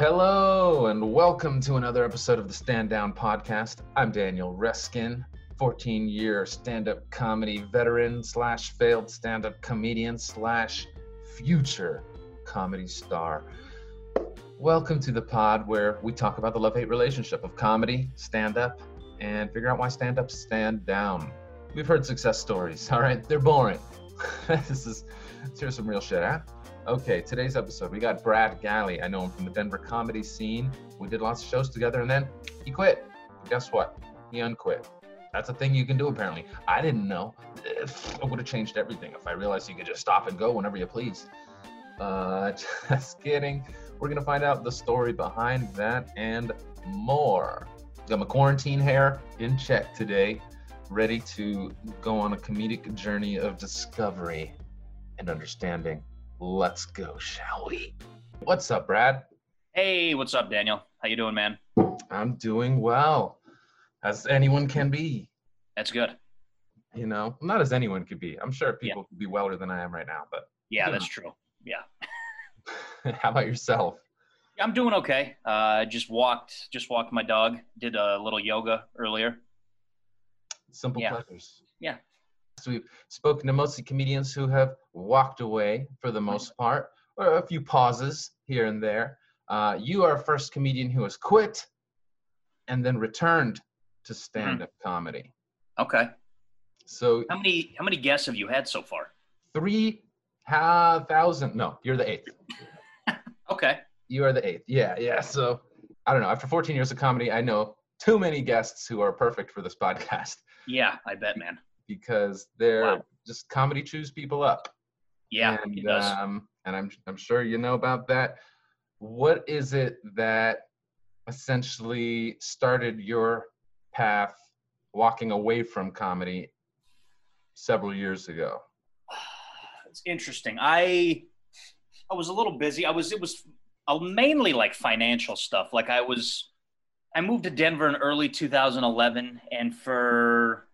Hello, and welcome to another episode of the Stand Down Podcast. I'm Daniel Reskin, 14 year stand up comedy veteran slash failed stand up comedian slash future comedy star. Welcome to the pod where we talk about the love hate relationship of comedy, stand up, and figure out why stand ups stand down. We've heard success stories, all right? They're boring. this is, let's hear some real shit, huh? Okay, today's episode, we got Brad Galli. I know him from the Denver comedy scene. We did lots of shows together, and then he quit. Guess what? He unquit. That's a thing you can do, apparently. I didn't know. It would have changed everything if I realized you could just stop and go whenever you please. Uh, just kidding. We're going to find out the story behind that and more. Got my quarantine hair in check today, ready to go on a comedic journey of discovery and understanding. Let's go, shall we? What's up, Brad? Hey, what's up, Daniel? How you doing, man? I'm doing well, as anyone can be. That's good. You know, not as anyone could be. I'm sure people could be weller than I am right now, but Yeah, that's know. true. Yeah. How about yourself? I'm doing okay. Uh just walked just walked my dog, did a little yoga earlier. Simple Yeah. pleasures. Yeah. We've spoken to mostly comedians who have walked away for the most part, or a few pauses here and there. Uh, you are a first comedian who has quit and then returned to stand-up comedy. Okay. So How many how many guests have you had so far? three ha- thousand. No, you're the eighth. Okay. You are the eighth. Yeah, yeah. So I don't know. After 14 years of comedy, I know too many guests who are perfect for this podcast Yeah, I bet, man. Because they're Wow. just comedy chews people up. Yeah, and, it does. Um, and I'm I'm sure you know about that. What is it that essentially started your path walking away from comedy several years ago? it's interesting. I I was a little busy. I was it was mainly like financial stuff. Like I was I moved to Denver in early 2011 and for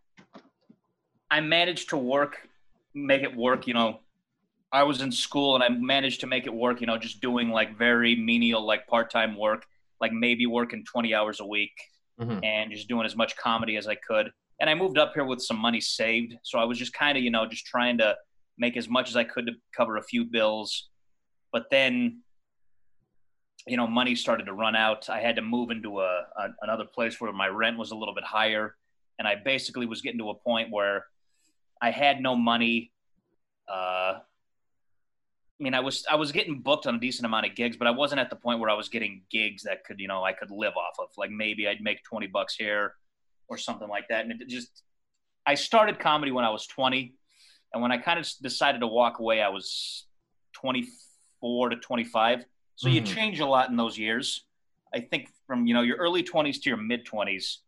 I managed to work make it work, you know. I was in school and I managed to make it work, you know, just doing like very menial like part-time work, like maybe working 20 hours a week Mhm. and just doing as much comedy as I could. And I moved up here with some money saved. So I was just kind of, you know, just trying to make as much as I could to cover a few bills. But then, you know, money started to run out. I had to move into a, a another place where my rent was a little bit higher, and I basically was getting to a point where I had no money. Uh, I mean, I was I was getting booked on a decent amount of gigs, but I wasn't at the point where I was getting gigs that could, you know, I could live off of. Like maybe I'd make twenty bucks here or something like that. And it just, I started comedy when I was twenty, and when I kind of decided to walk away, I was twenty four to twenty five. So you Mhm. change a lot in those years. I think from you know your early twenties to your mid twenties,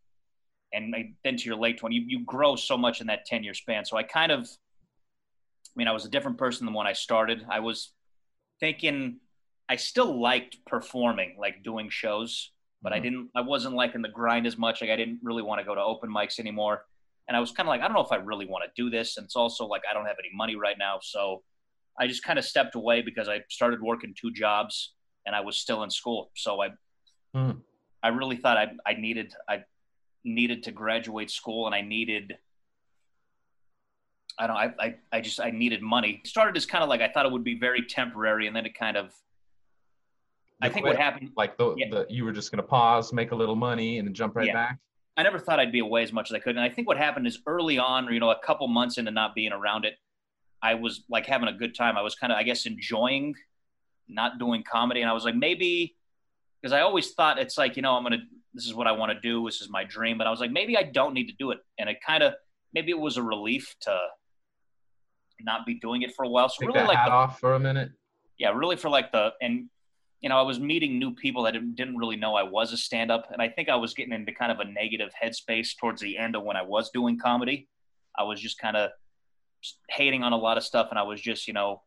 and then to your late twenties, you, you grow so much in that ten year span. So I kind of I mean, I was a different person than when I started. I was thinking I still liked performing, like doing shows, but I Mhm. didn't. I wasn't liking the grind as much. Like I didn't really want to go to open mics anymore. And I was kind of like, I don't know if I really want to do this. And it's also like I don't have any money right now, so I just kind of stepped away because I started working two jobs and I was still in school. So I, Hmm. I really thought I, I needed, I needed to graduate school and I needed I don't. I, I. I just. I needed money. It started as kind of like I thought it would be very temporary, and then it kind of. I think quit? what happened. Like the, Yeah. the you were just gonna pause, make a little money, and then jump right Yeah. back. I never thought I'd be away as much as I could, and I think what happened is early on, or you know, a couple months into not being around it, I was like having a good time. I was kind of, I guess, enjoying not doing comedy, and I was like, maybe because I always thought it's like, you know, I'm gonna. This is what I want to do. This is my dream, but I was like, maybe I don't need to do it, and it kind of, maybe it was a relief to not be doing it for a while. So Take really, that like the off for a minute. yeah, really for like the and you know I was meeting new people that didn't, didn't really know I was a stand up, and I think I was getting into kind of a negative headspace towards the end of when I was doing comedy. I was just kind of hating on a lot of stuff, and I was just you know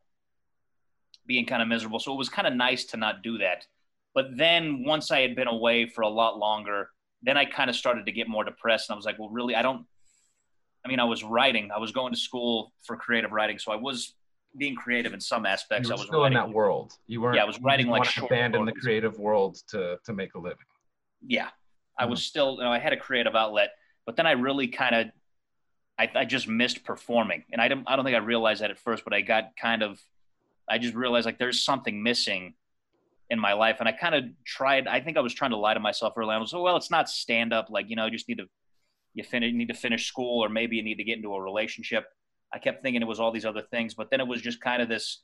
being kind of miserable. So it was kind of nice to not do that. But then once I had been away for a lot longer, then I kind of started to get more depressed, and I was like, well, really, I don't. I mean, I was writing. I was going to school for creative writing, so I was being creative in some aspects. You were I was still writing, in that world. You weren't. Yeah, I was writing, like, short abandon the creative world to to make a living. yeah i Mm-hmm. was still you know i had a creative outlet but then i really kind of I, I just missed performing and i don't i don't think i realized that at first but i got kind of i just realized like there's something missing in my life and i kind of tried i think i was trying to lie to myself early on I was oh well it's not stand up like you know you just need to you finish need to finish school or maybe you need to get into a relationship i kept thinking it was all these other things but then it was just kind of this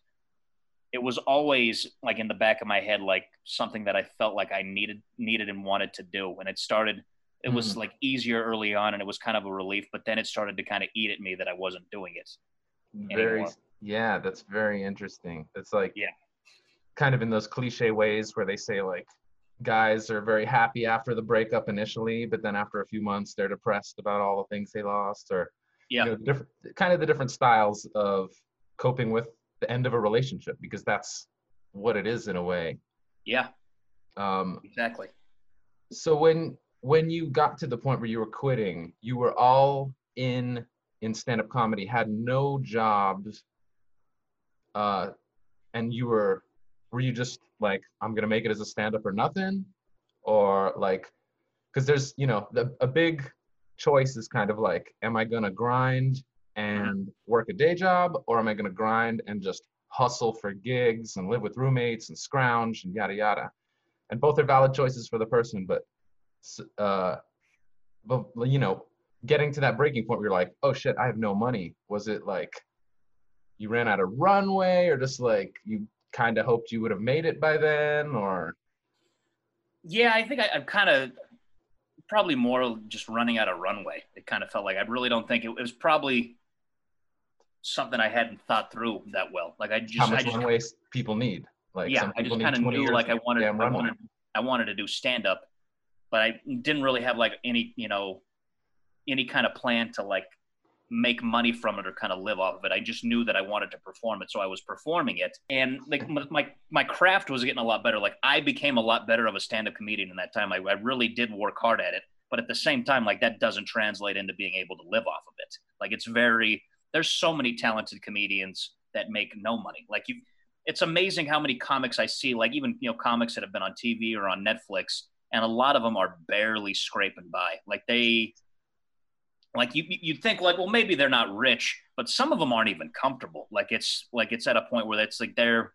it was always like in the back of my head like something that i felt like i needed needed and wanted to do and it started it was Mhm. like easier early on and it was kind of a relief but then it started to kind of eat at me that i wasn't doing it Very. Anymore. Yeah, that's very interesting. It's like. Yeah. Kind of in those cliche ways where they say like, guys are very happy after the breakup initially, but then after a few months they're depressed about all the things they lost, or yeah. you know, different kind of the different styles of coping with the end of a relationship because that's what it is in a way. yeah. Um, exactly. so when when you got to the point where you were quitting, you were all in in stand-up comedy, had no jobs, uh, and you were were you just like I'm gonna make it as a stand-up or nothing, or like because there's you know the, a big choice is kind of like am I gonna grind and work a day job or am I gonna grind and just hustle for gigs and live with roommates and scrounge and yada yada, and both are valid choices for the person, but uh, but you know, getting to that breaking point where you're like, oh shit, I have no money. Was it like you ran out of runway, or just like you kind of hoped you would have made it by then, or? Yeah i think I, i'm kind of probably more just running out of runway. It kind of felt like i really don't think it, it was probably something i hadn't thought through that well. Like i just how i much just runway people need? Like yeah, I just kind of knew like I wanted, I wanted, I wanted to do stand up, but I didn't really have like any, you know, any kind of plan to like make money from it or kind of live off of it. I just knew that I wanted to perform it, so I was performing it, and like my my craft was getting a lot better. Like I became a lot better of a stand up comedian in that time. I, I really did work hard at it, but at the same time, like that doesn't translate into being able to live off of it. Like it's very there's so many talented comedians that make no money. Like you it's amazing how many comics I see, like even you know comics that have been on TV or on Netflix, and a lot of them are barely scraping by. Like they, like you you'd think like well maybe they're not rich, but some of them aren't even comfortable. Like it's like it's at a point where it's like they're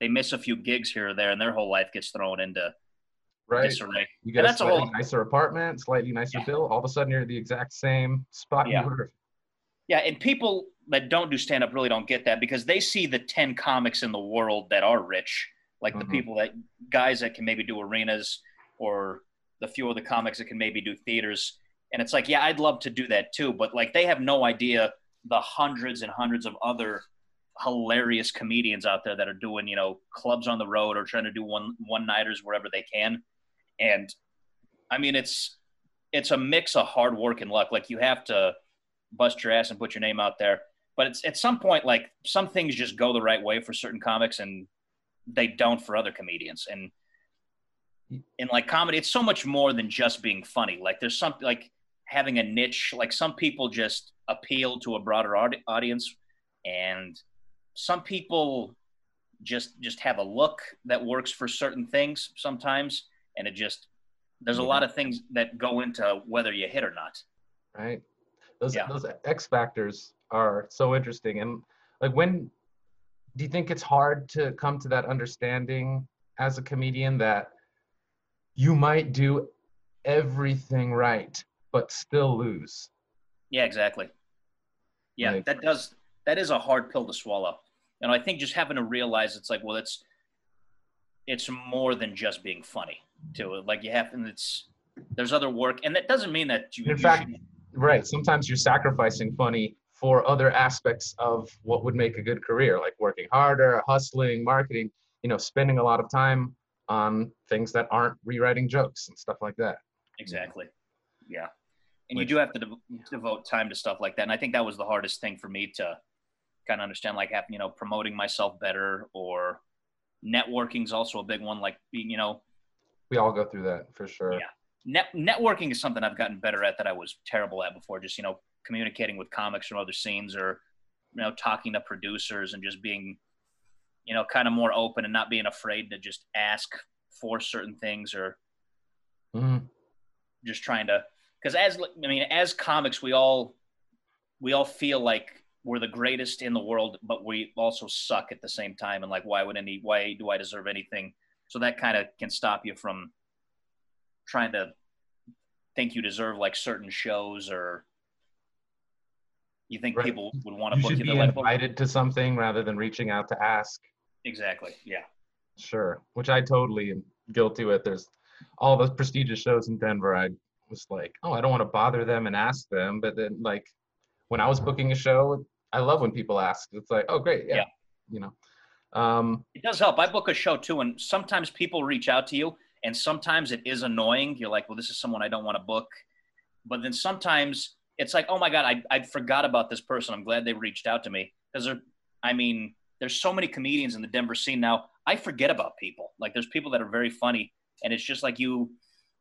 they miss a few gigs here or there, and their whole life gets thrown into right? disarray. You get And a slightly whole- nicer apartment, slightly nicer Yeah. bill. All of a sudden, you're the exact same spot Yeah. you were. Yeah, and people that don't do stand up really don't get that because they see the 10 comics in the world that are rich, like the Mhm. people that guys that can maybe do arenas or the few of the comics that can maybe do theaters. And it's like, yeah, I'd love to do that too, but like they have no idea the hundreds and hundreds of other hilarious comedians out there that are doing, you know, clubs on the road or trying to do one one nighters wherever they can. And I mean, it's it's a mix of hard work and luck. Like you have to bust your ass and put your name out there. But it's at some point, like some things just go the right way for certain comics and they don't for other comedians. And in like comedy, it's so much more than just being funny. Like there's some like having a niche. Like some people just appeal to a broader audi- audience, and some people just just have a look that works for certain things sometimes. And it just there's a lot of things that go into whether you hit or not. right? Those Yeah. those X factors are so interesting. And like, when do you think it's hard to come to that understanding as a comedian that you might do everything right but still lose? Yeah, exactly. Yeah, that does that is a hard pill to swallow. And I think just having to realize it's like, well, it's it's more than just being funny to it. Like you have and it's there's other work and that doesn't mean that you In you fact, should- Right. Sometimes you're sacrificing funny for other aspects of what would make a good career, like working harder, hustling, marketing, you know, spending a lot of time on things that aren't rewriting jokes and stuff like that. exactly. Yeah. And you do have to dev- devote time to stuff like that. And I think that was the hardest thing for me to kind of understand, like you know, promoting myself better or networking is also a big one. Like being, you know, We all go through that for sure. Yeah. net networking is something I've gotten better at that I was terrible at before. Just you know, communicating with comics from other scenes or you know talking to producers and just being you know kind of more open and not being afraid to just ask for certain things or hmm just trying to because as I mean as comics we all we all feel like we're the greatest in the world but we also suck at the same time and like why would any why do I deserve anything so that kind of can stop you from trying to think you deserve like certain shows or you think Right. people would want to You book you be like invited to something rather than reaching out to ask. exactly yeah Sure, which I totally am guilty with. There's all those prestigious shows in Denver. I was like, oh, I don't want to bother them and ask them. But then, like, when I was booking a show, I love when people ask. It's like, oh, great, yeah, Yeah. you know. Um, It does help. I book a show too, and sometimes people reach out to you, and sometimes it is annoying. You're like, well, this is someone I don't want to book. But then sometimes it's like, oh my God, I, I forgot about this person. I'm glad they reached out to me. Because there, I mean, there's so many comedians in the Denver scene now. I forget about people. Like, there's people that are very funny, and it's just like you,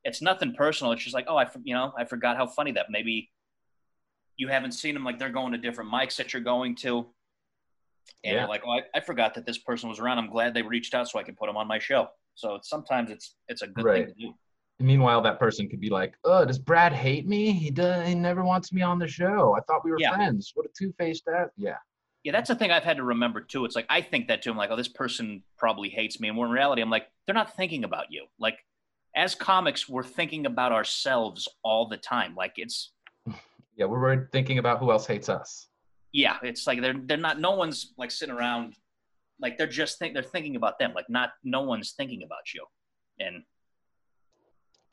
it's nothing personal. It's just like, oh, I, you know, I forgot how funny that maybe you haven't seen them. Like, they're going to different mics that you're going to. And Yeah. like, oh, I, I forgot that this person was around. I'm glad they reached out so I can put them on my show. So it's, sometimes it's it's a good Right. thing to do. meanwhile, that person could be like, oh, does Brad hate me? He does. He never wants me on the show. I thought we were Yeah. friends. What a two-faced ass. Yeah, Yeah, that's the thing I've had to remember too. It's like I think that too. I'm like, oh, this person probably hates me. And when in reality, I'm like, they're not thinking about you. Like, as comics, we're thinking about ourselves all the time. Like it's yeah. We're thinking about who else hates us. yeah, it's like they're they're not. No one's like sitting around. Like they're just think they're thinking about them. Like not no one's thinking about you. And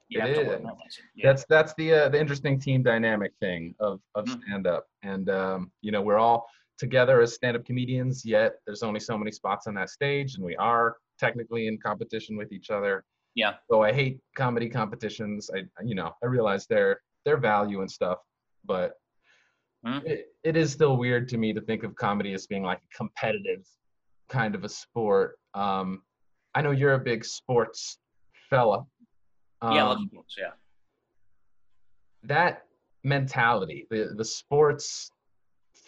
you It have to learn that. Yeah. That's that's the uh, the interesting team dynamic thing of of Mhm. stand up, and um, you know we're all together as stand up comedians. Yet there's only so many spots on that stage, and we are technically in competition with each other. Yeah. So I hate comedy competitions. I you know I realize their their value and stuff, but Mhm. it, it is still weird to me to think of comedy as being like a competitive kind of a sport. Um, I know you're a big sports fella. yeah, I love Um, sports, yeah. that mentality, the the sports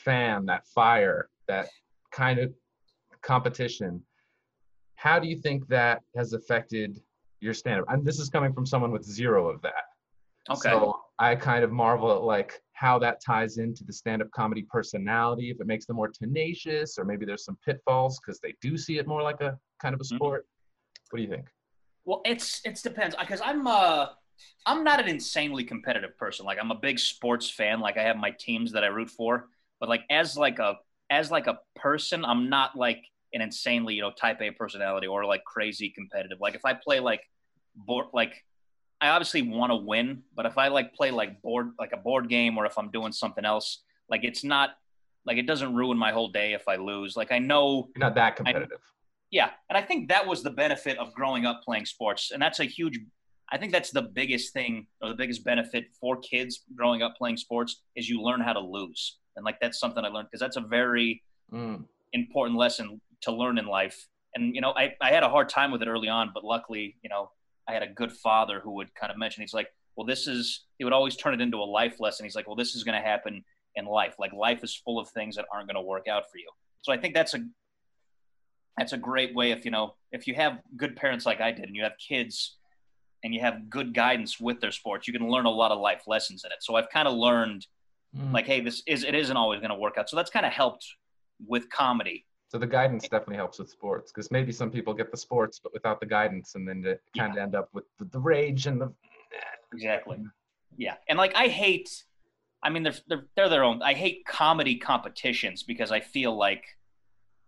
fan, that fire, that kind of competition. How do you think that has affected your stand-up? And this is coming from someone with zero of that. Okay. So I kind of marvel at like how that ties into the stand-up comedy personality, if it makes them more tenacious, or maybe there's some pitfalls because they do see it more like a kind of a Mhm. sport. What do you think? Well, it's it's depends because I'm uh I'm not an insanely competitive person. Like I'm a big sports fan. Like I have my teams that I root for, but like as like a as like a person, I'm not like an insanely you know type A personality or like crazy competitive. Like if I play like board like I obviously want to win, but if I like play like board like a board game or if I'm doing something else, like it's not like it doesn't ruin my whole day if I lose. Like I know You're not that competitive. yeah, and I think that was the benefit of growing up playing sports, and that's a huge. I think that's the biggest thing or the biggest benefit for kids growing up playing sports is you learn how to lose, and like that's something I learned because that's a very Mm. important lesson to learn in life. And you know, I I had a hard time with it early on, but luckily, you know, I had a good father who would kind of mention. He's like, well, this is. He would always turn it into a life lesson. He's like, well, this is going to happen in life. Like life is full of things that aren't going to work out for you. So I think that's a that's a great way if you know if you have good parents like I did and you have kids and you have good guidance with their sports, you can learn a lot of life lessons in it. So I've kind of learned Mm. like, hey, this is it isn't always going to work out. So that's kind of helped with comedy. So the guidance definitely helps with sports because maybe some people get the sports but without the guidance, and then they kind of end up with the, the rage and the. Exactly. Yeah, and like I hate, I mean they're they're they're their own. I hate comedy competitions because I feel like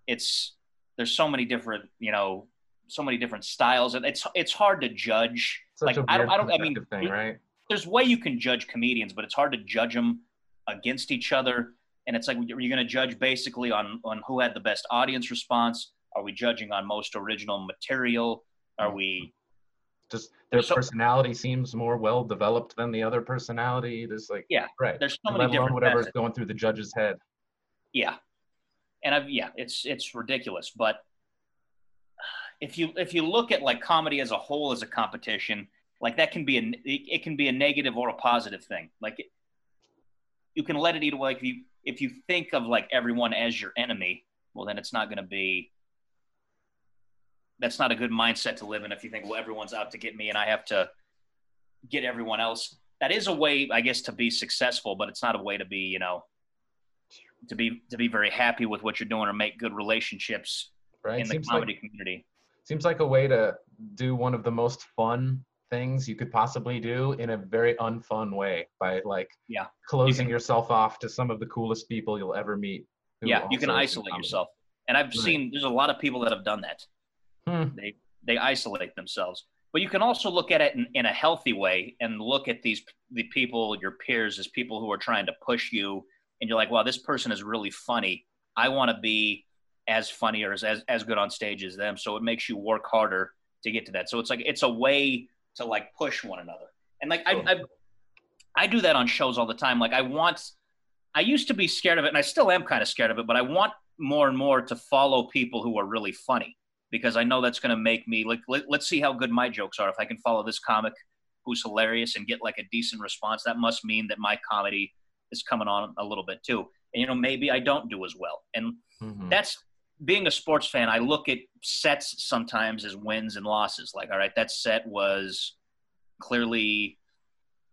it's there's so many different you know so many different styles and it's it's hard to judge. Such like I don't I don't I mean thing, right? there's way you can judge comedians, but it's hard to judge them against each other. And it's like are you're going to judge basically on on who had the best audience response. Are we judging on most original material? Are hmm. we Just their so- personality seems more well developed than the other personality. There's like Yeah, right. there's so many different whatever's methods. going through the judge's head. Yeah, and I've yeah, it's it's ridiculous. But if you if you look at like comedy as a whole as a competition, like that can be a it, can be a negative or a positive thing. Like it, you can let it either way. Like if you if you think of like everyone as your enemy, well, then it's not going to be. That's not a good mindset to live in if you think, well, everyone's out to get me and I have to get everyone else. That is a way, I guess, to be successful, but it's not a way to be, you know, to be to be very happy with what you're doing or make good relationships right in the seems comedy like, community. seems like a way to do one of the most fun things you could possibly do in a very unfun way by like Yeah. closing can- yourself off to some of the coolest people you'll ever meet Yeah, you can isolate yourself, and I've Right. seen there's a lot of people that have done that. Hmm. They they isolate themselves, but you can also look at it in, in a healthy way and look at these the people your peers as people who are trying to push you, and you're like, wow, this person is really funny. I want to be as funny or as, as as good on stage as them. So it makes you work harder to get to that. So it's like it's a way to like push one another. And like I, I I do that on shows all the time. Like I want I used to be scared of it and I still am kind of scared of it, but I want more and more to follow people who are really funny because I know that's going to make me like let, let's see how good my jokes are if I can follow this comic who's hilarious and get like a decent response that must mean that my comedy is coming on a little bit too. And you know maybe I don't do as well. And Mhm. that's being a sports fan. I look at sets sometimes as wins and losses. Like, all right, that set was clearly,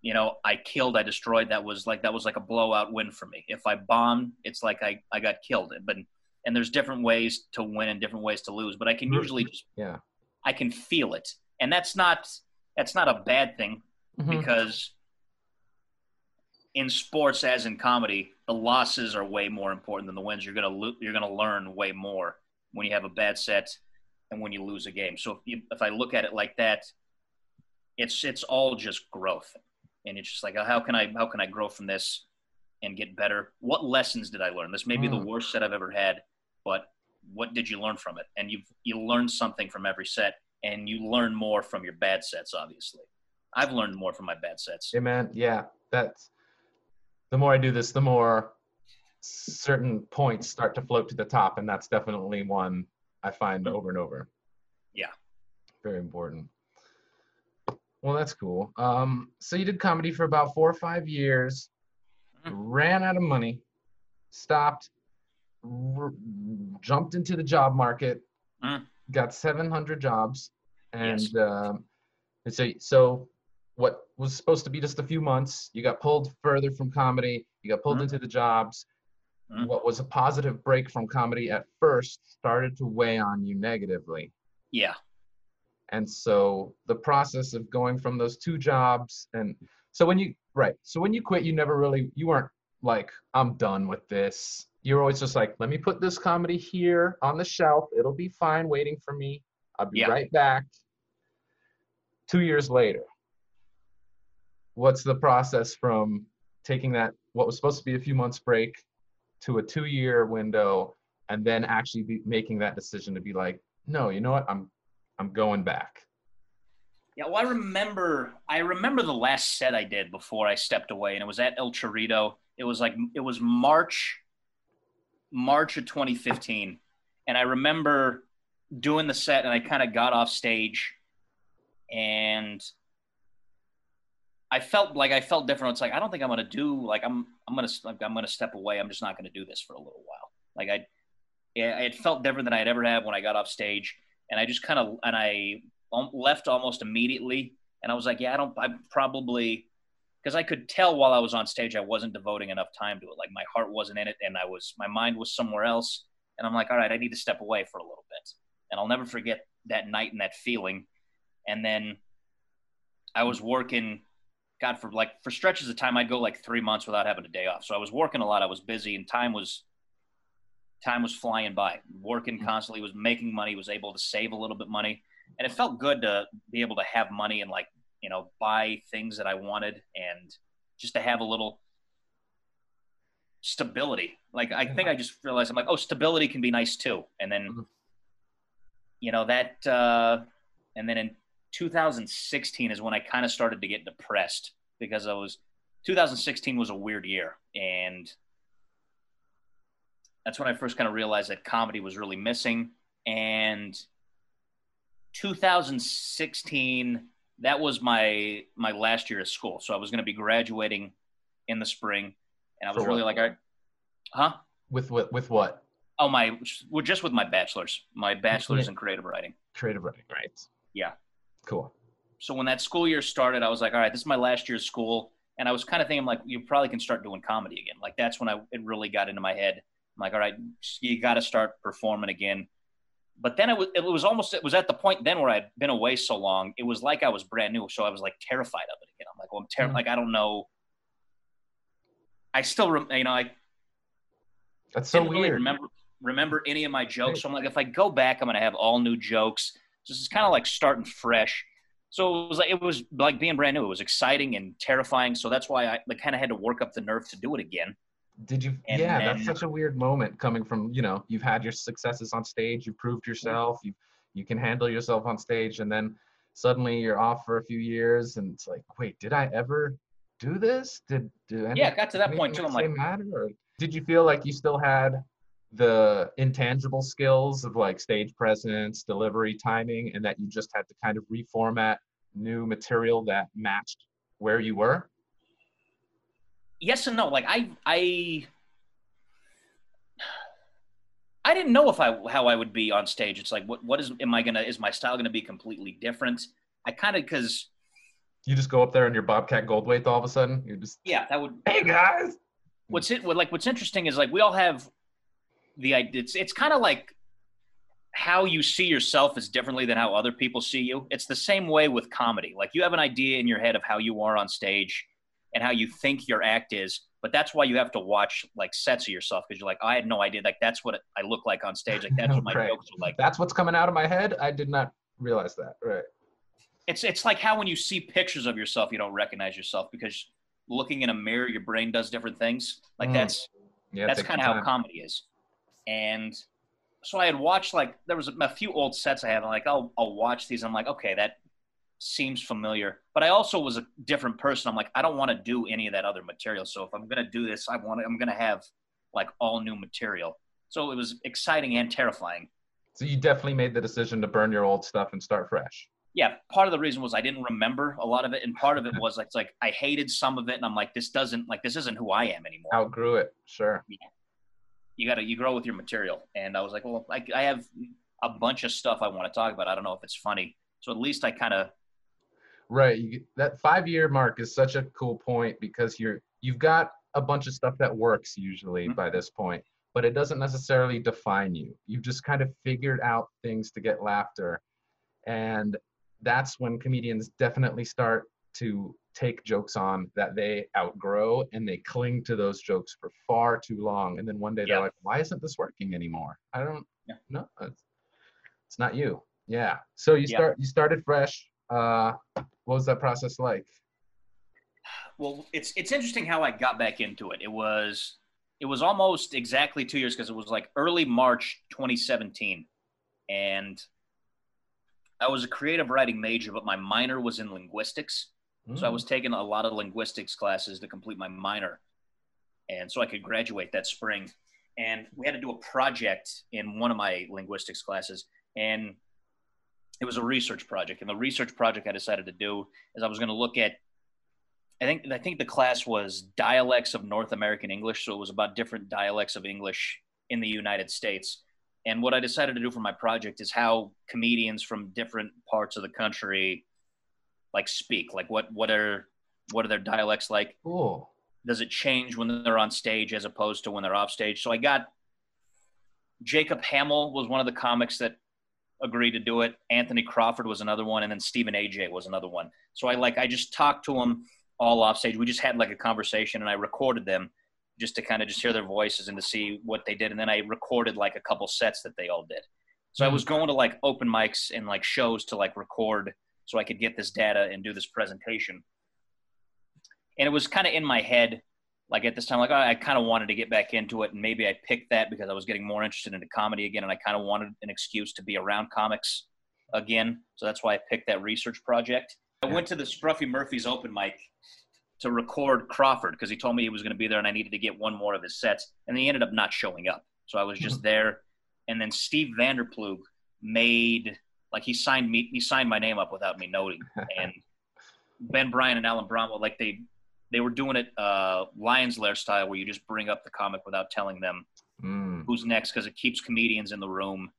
you know, I killed, I destroyed. That was like that was like a blowout win for me. If I bombed, it's like I I got killed. But and there's different ways to win and different ways to lose. But I can Mhm. usually just yeah I can feel it, and that's not that's not a bad thing Mhm. because in sports as in comedy, the losses are way more important than the wins. You're gonna lo- you're gonna learn way more when you have a bad set and when you lose a game. So if, you, if I look at it like that, it's it's all just growth, and it's just like how can I how can I grow from this and get better? What lessons did I learn? This may be the Mm. worst set I've ever had, but what did you learn from it? And you you learn something from every set, and you learn more from your bad sets. Obviously, I've learned more from my bad sets. Hey man, yeah, that's the more I do this, the more certain points start to float to the top, and that's definitely one I find over and over. Yeah. Very important. Well, that's cool. Um, so you did comedy for about four or five years, Mhm. ran out of money, stopped, r- jumped into the job market, Mhm. got 700 jobs, and Yes. um, and so so what was supposed to be just a few months, you got pulled further from comedy, you got pulled Mhm. into the jobs. Mhm. What was a positive break from comedy at first started to weigh on you negatively. Yeah. And so the process of going from those two jobs and so when you right, so when you quit, you never really you weren't like, I'm done with this. You're always just like, let me put this comedy here on the shelf. It'll be fine waiting for me. I'll be Yeah. right back. Two years later, what's the process from taking that what was supposed to be a few months break to a two year window and then actually be making that decision to be like, no, you know what? I'm I'm going back. Yeah, well, I remember. I remember the last set I did before I stepped away, and it was at El Charrito. It was like it was March, March of 2015, and I remember doing the set, and I kind of got off stage, and I felt like I felt different. It's like I don't think I'm gonna do like I'm I'm gonna like, I'm gonna step away. I'm just not gonna do this for a little while. Like I, yeah, it felt different than I'd ever had when I got off stage, and I just kind of and I left almost immediately. And I was like, yeah, I don't, I probably, because I could tell while I was on stage, I wasn't devoting enough time to it. Like my heart wasn't in it and I was, my mind was somewhere else. And I'm like, all right, I need to step away for a little bit. And I'll never forget that night and that feeling. And then I was working, God, for like, for stretches of time, I'd go like three months without having a day off. So I was working a lot. I was busy and time was, time was flying by. Working constantly, was making money, was able to save a little bit money and it felt good to be able to have money and like you know buy things that I wanted and just to have a little stability. Like I think I just realized I'm like, oh, stability can be nice too. And then Mhm. you know that uh and then in 2016 is when I kind of started to get depressed because I was 2016 was a weird year and that's when I first kind of realized that comedy was really missing and 2016 that was my my last year of school so i was going to be graduating in the spring and i was For really what? like I, Huh? With what? With what? Oh my, well, just with my bachelor's, my bachelor's in creative writing. Creative writing, right? Yeah. Cool. So when that school year started, I was like, all right, this is my last year of school, and I was kind of thinking like, you probably can start doing comedy again. Like that's when I it really got into my head. I'm like, all right, you got to start performing again. But then it was it was almost it was at the point then where I'd been away so long, it was like I was brand new, so I was like terrified of it again. I'm like, well, I'm terrified. Mhm. Like I don't know. I still, rem- you know, I That's so didn't really weird. remember remember any of my jokes. So I'm like, if I go back, I'm gonna have all new jokes. So it's kind of like starting fresh. So it was like it was like being brand new. It was exciting and terrifying. So that's why I like, kind of had to work up the nerve to do it again. Did you? And yeah, that's such a weird moment coming from you know you've had your successes on stage, you've proved yourself, you you can handle yourself on stage, and then suddenly you're off for a few years, and it's like, wait, did I ever do this? Did do any, Yeah, it got to that point, too. I'm like- matter? Or did you feel like you still had the intangible skills of like stage presence, delivery, timing, and that you just had to kind of reformat new material that matched where you were? Yes and no. Like I I I didn't know if I how I would be on stage. It's like what what is am I gonna is my style gonna be completely different? I kind of because You just go up there and you're Bobcat Goldthwait all of a sudden. You're just, yeah that would hey guys. what's it what like what's interesting is like we all have the it's it's kind of like how you see yourself is differently than how other people see you it's the same way with comedy like you have an idea in your head of how you are on stage and how you think your act is but that's why you have to watch like sets of yourself because you're like i had no idea like that's what i look like on stage like that's what my Right. jokes are like That's what's coming out of my head. I did not realize that. Right. it's it's like how when you see pictures of yourself you don't recognize yourself because looking in a mirror your brain does different things like Mm. that's Yeah. that's kind of how comedy is. And so I had watched like there was a, few old sets I had. I'm like, I'll I'll watch these. I'm like, okay, that seems familiar. But I also was a different person. I'm like, I don't want to do any of that other material. So if I'm gonna do this, I want to, I'm gonna have like all new material. So it was exciting and terrifying. So you definitely made the decision to burn your old stuff and start fresh. Yeah, part of the reason was I didn't remember a lot of it, and part of it was like, it's like I hated some of it, and I'm like, this doesn't like this isn't who I am anymore. Outgrew it. Sure. You got to you grow with your material and i was like well I, I have a bunch of stuff i want to talk about i don't know if it's funny so at least i kind of Right. You, that five year mark is such a cool point because you're you've got a bunch of stuff that works usually Mhm. by this point, but it doesn't necessarily define you. You've just kind of figured out things to get laughter. And that's when comedians definitely start to take jokes on that they outgrow and they cling to those jokes for far too long. And then one day they're like, why isn't this working anymore? I don't Yeah. know. It's, it's not you. Yeah. So you Yeah. start you started fresh. Uh what was that process like? well it's it's interesting how i got back into it it was it was almost exactly two years because it was like early march 2017 and i was a creative writing major but my minor was in linguistics So I Mm. was taking a lot of linguistics classes to complete my minor. And so I could graduate that spring. And we had to do a project in one of my linguistics classes. And it was a research project. And the research project I decided to do is I was going to look at I think I think the class was dialects of North American English, so it was about different dialects of English in the United States. And what I decided to do for my project is how comedians from different parts of the country like speak? Like what what are what are their dialects like? Cool. does it change when they're on stage as opposed to when they're off stage? So i got jacob hamill was one of the comics that agreed to do it. Anthony crawford was another one and then stephen aj was another one. So i like i just talked to them all off stage. We just had like a conversation and i recorded them just to kind of just hear their voices and to see what they did and then i recorded like a couple sets that they all did. So i hmm. was going to like open mics and like shows to like record so I could get this data and do this presentation. And it was kind of in my head, like at this time, like I kind of wanted to get back into it, and maybe I picked that because I was getting more interested into comedy again, and I kind of wanted an excuse to be around comics again. So that's why I picked that research project. I went to the Scruffy Murphy's open mic to record Crawford because he told me he was going to be there, and I needed to get one more of his sets, and he ended up not showing up. So I was just mm-hmm. there, and then Steve Vanderploeg made like he signed me he signed my name up without me noting and ben bryan and alan bromwell like they they were doing it uh, Lions Lair style, where you just bring up the comic without telling them Mm. who's next, because it keeps comedians in the room,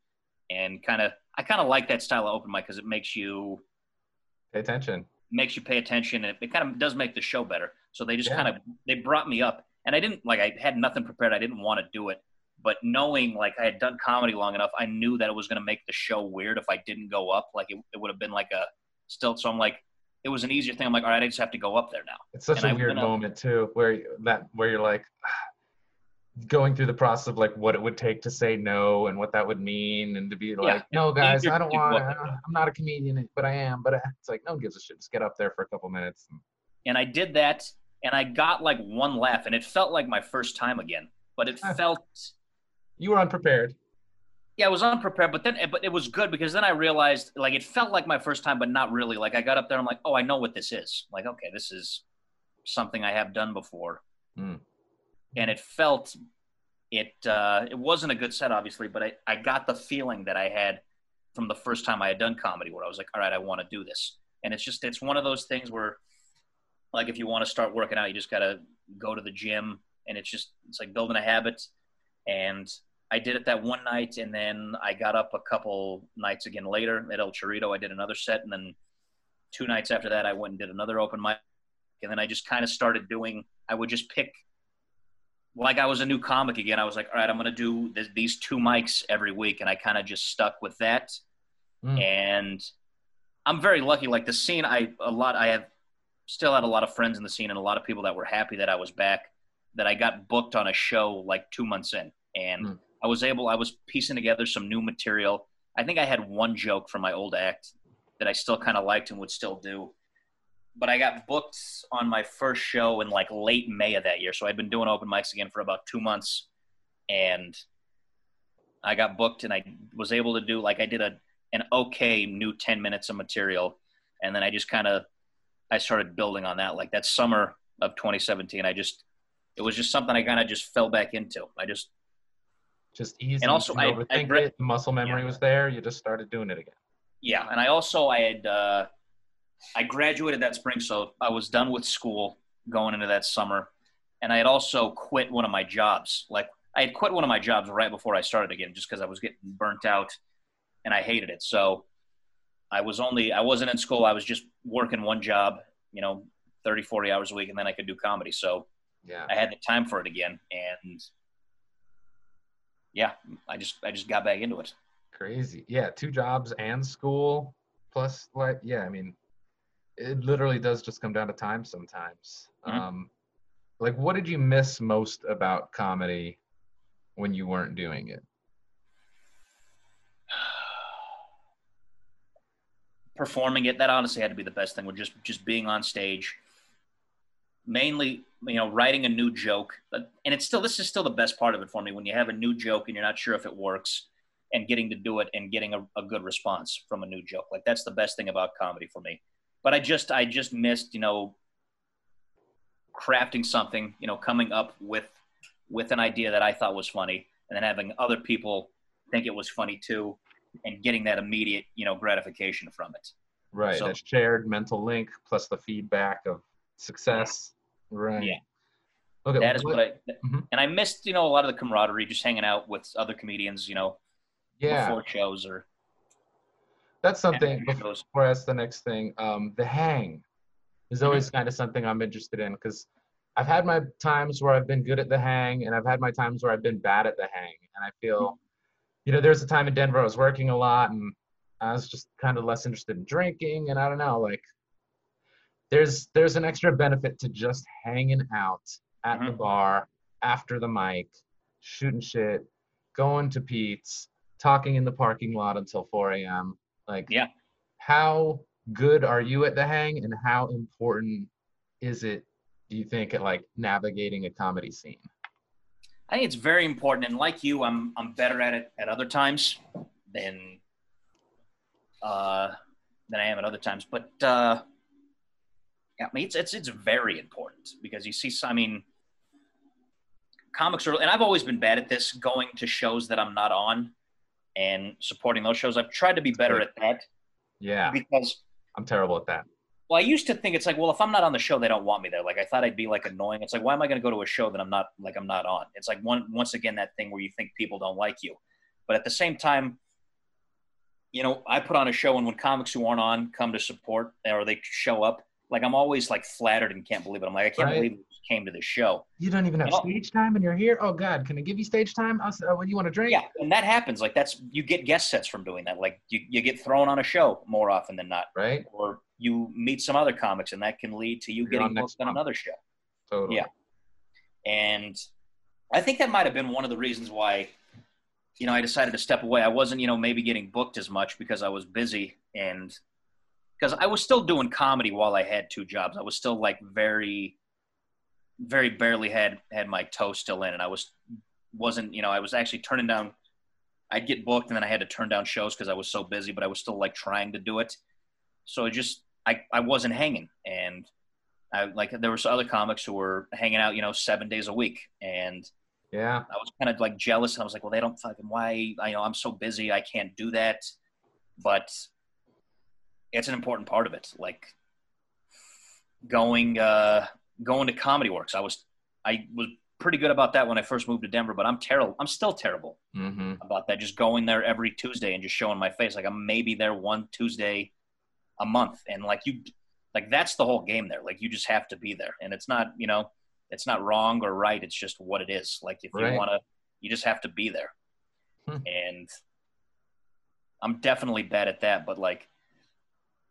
and kind of I kind of like that style of open mic because it makes you Pay attention. makes you pay attention, and it kind of does make the show better. So they just Yeah. kind of they brought me up, and I didn't like I had nothing prepared. I didn't want to do it, but knowing like I had done comedy long enough, I knew that it was going to make the show weird if I didn't go up. Like it, it would have been like a stilt. So I'm like, it was an easier thing. I'm like, all right, I just have to go up there now. It's such And a I weird went up- moment too, where that where you're like going through the process of like what it would take to say no and what that would mean, and to be like, no, guys, I don't do want. I'm not a comedian, but I am. But uh, it's like no one gives a shit. Just get up there for a couple minutes. and I did that, and I got like one laugh, and it felt like my first time again. But it felt, You were unprepared. yeah, I was unprepared. But then, but it was good because then I realized, like, it felt like my first time, but not really. Like I got up there, I'm like, oh, I know what this is. Like, okay, this is something I have done before, Mm. and it felt, it, uh, it wasn't a good set, obviously, but I, I got the feeling that I had from the first time I had done comedy, where I was like, all right, I want to do this, and it's just, it's one of those things where like if you want to start working out you just got to go to the gym and it's just it's like building a habit and i did it that one night and then i got up a couple nights again later at El Charrito i did another set and then two nights after that i went and did another open mic and then i just kind of started doing i would just pick like i was a new comic again i was like all right i'm going to do this, these two mics every week and i kind of just stuck with that Mm. and i'm very lucky like the scene i a lot i have still had a lot of friends in the scene and a lot of people that were happy that I was back. That I got booked on a show like two months in, and Mm. I was able. I was piecing together some new material. I think I had one joke from my old act that I still kind of liked and would still do. But I got booked on my first show in like late May of that year, so I'd been doing open mics again for about two months, and I got booked and I was able to do like I did a an okay new ten minutes of material, and then I just kind of I started building on that. Like that summer of 2017, I just it was just something I kind of just fell back into. I just Just easy. And also, I- I read- it. The muscle memory Yeah. was there. You just started doing it again. yeah, and I also I had uh, I graduated that spring, so I was done with school going into that summer, and I had also quit one of my jobs. Like I had quit one of my jobs right before I started again, just because I was getting burnt out, and I hated it. So I was only I wasn't in school. I was just working one job, you know, 30, 40 hours a week, and then I could do comedy. So Yeah. I had the time for it again, and yeah, I just I just got back into it. Crazy. Yeah, two jobs and school plus like yeah, I mean it literally does just come down to time sometimes. Mhm. Um like what did you miss most about comedy when you weren't doing it? performing it that honestly had to be the best thing with just just being on stage mainly you know writing a new joke but, and it's still this is still the best part of it for me when you have a new joke and you're not sure if it works and getting to do it and getting a, a good response from a new joke like that's the best thing about comedy for me but i just i just missed you know crafting something you know coming up with with an idea that i thought was funny and then having other people think it was funny too and getting that immediate you know gratification from it Right. So- that shared mental link plus the feedback of success. Right. Yeah. Okay. that is what I Mhm. and I missed you know a lot of the camaraderie just hanging out with other comedians you know yeah. before shows or That's something before. I ask the next thing. Um, the hang is always kind of something I'm interested in because I've had my times where I've been good at the hang and I've had my times where I've been bad at the hang. And I feel, you know, there's a time in Denver I was working a lot and I was just kind of less interested in drinking. And I don't know, like, there's there's an extra benefit to just hanging out at the Mhm. bar after the mic, shooting shit, going to Pete's, talking in the parking lot until 4 a.m. Like, Yeah. how good are you at the hang, and how important is it? Do you think at like navigating a comedy scene? I think it's very important and like you I'm I'm better at it at other times than uh than I am at other times but uh yeah, I mean it's it's it's very important because you see I mean comics are and I've always been bad at this going to shows that I'm not on and supporting those shows I've tried to be better at that Yeah, because I'm terrible at that. Well, I used to think it's like, well, if I'm not on the show, they don't want me there. Like I thought I'd be like annoying. It's like, why am I going to go to a show that I'm not like I'm not on? It's like one once again that thing where you think people don't like you, but at the same time, you know, I put on a show, and when comics who aren't on come to support or they show up, like I'm always like flattered and can't believe it. I'm like, I can't Right. believe you came to this show. You don't even have stage time, and you're here. Oh God, can I give you stage time? I'll, uh, what do you want to drink? Yeah, and that happens. Like that's you get guest sets from doing that. Like you, you get thrown on a show more often than not, Right. or you meet some other comics, and that can lead to you You're getting booked on month. another show. Totally. Yeah. And I think that might have been one of the reasons why, you know, I decided to step away. I wasn't, you know, maybe getting booked as much because I was busy and because I was still doing comedy while I had two jobs. I was still like very, very barely had had my toe still in, and I was wasn't, you know, I was actually turning down. I'd get booked, and then I had to turn down shows because I was so busy. But I was still like trying to do it, so it just I I wasn't hanging, and I like there was other comics who were hanging out, you know, seven days a week, and Yeah. I was kind of like jealous, and I was like, well, they don't fucking why I know I'm so busy, I can't do that, but it's an important part of it. Like going uh, going to Comedy Works, I was I was pretty good about that when I first moved to Denver, but I'm terrible. I'm still terrible Mm-hmm. about that. Just going there every Tuesday and just showing my face. Like I'm maybe there one Tuesday a month, and like you, like that's the whole game there. Like you just have to be there, and it's not you know, it's not wrong or right. It's just what it is. Like if Right. you want to, you just have to be there. Hmm. And I'm definitely bad at that, but like.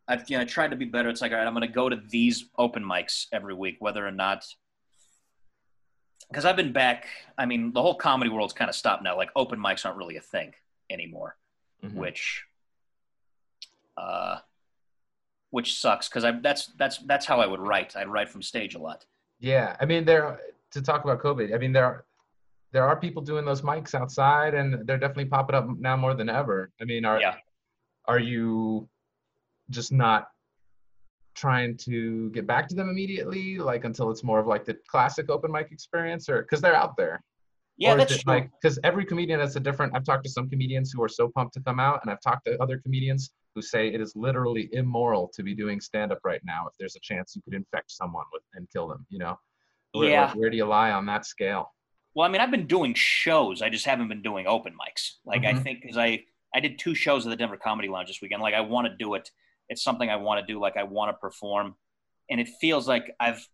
I've you know, tried to be better. It's like, all right, I'm going to go to these open mics every week, whether or not because I've been back. I mean, the whole comedy world's kind of stopped now. Like open mics aren't really a thing anymore, Mhm. which, uh, which sucks because I that's that's that's how I would write. I'd write from stage a lot. Yeah, I mean, there to talk about COVID. I mean, there are there are people doing those mics outside, and they're definitely popping up now more than ever. I mean, are Yeah. are you just not trying to get back to them immediately, like until it's more of like the classic open mic experience, or because they're out there? Yeah, or that's it true. like because every comedian has a different. I've talked to some comedians who are so pumped to come out, and I've talked to other comedians who say it is literally immoral to be doing stand up right now if there's a chance you could infect someone with and kill them. You know. Where, Yeah. like, where do you lie on that scale? Well, I mean, I've been doing shows. I just haven't been doing open mics. Like I Mhm. think because I I did two shows at the Denver Comedy Lounge this weekend. Like I want to do it. It's something I want to do. Like I want to perform, and it feels like I've,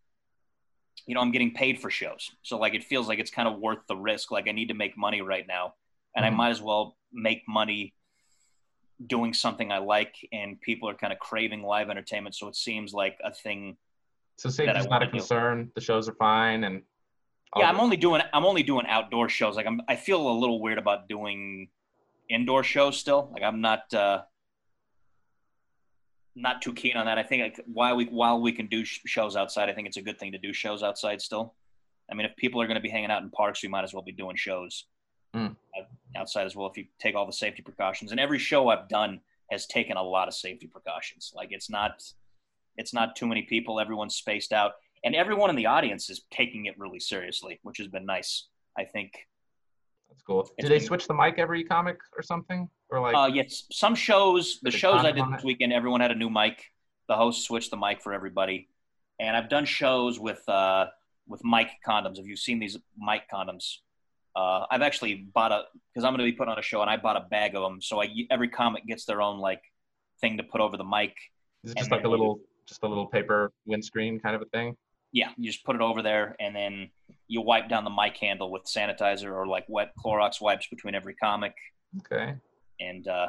you know, I'm getting paid for shows. So like it feels like it's kind of worth the risk. Like I need to make money right now, and Mhm. I might as well make money doing something I like. And people are kind of craving live entertainment, so it seems like a thing So safety's not a wanna do. concern. The shows are fine, and yeah i'm only doing i'm only doing outdoor shows like i'm i feel a little weird about doing indoor shows still like i'm not uh not too keen on that i think like, while we while we can do sh- shows outside i think it's a good thing to do shows outside still i mean if people are going to be hanging out in parks we might as well be doing shows Mm. outside as well if you take all the safety precautions and every show i've done has taken a lot of safety precautions like it's not it's not too many people everyone's spaced out and everyone in the audience is taking it really seriously, which has been nice. I think. That's cool. Do they switch the mic every comic or something? Or like, Uh, yes, some shows, the shows I did this weekend, everyone had a new mic. The host switched the mic for everybody, and I've done shows with uh, with mic condoms. Have you seen these mic condoms? Uh, I've actually bought a because I'm going to be putting on a show, and I bought a bag of them. So I every comic gets their own like thing to put over the mic. is it just like a little, just a little paper windscreen kind of a thing? Yeah, you just put it over there, and then you wipe down the mic handle with sanitizer or like wet Clorox wipes between every comic, Okay, and uh,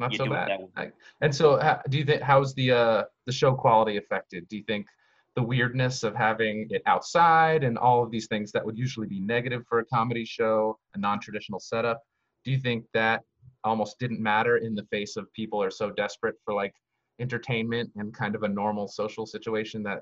not so bad. I- and so, ha- do you think how's the uh, the show quality affected? Do you think the weirdness of having it outside and all of these things that would usually be negative for a comedy show, a non-traditional setup, do you think that almost didn't matter in the face of people are so desperate for like entertainment and kind of a normal social situation that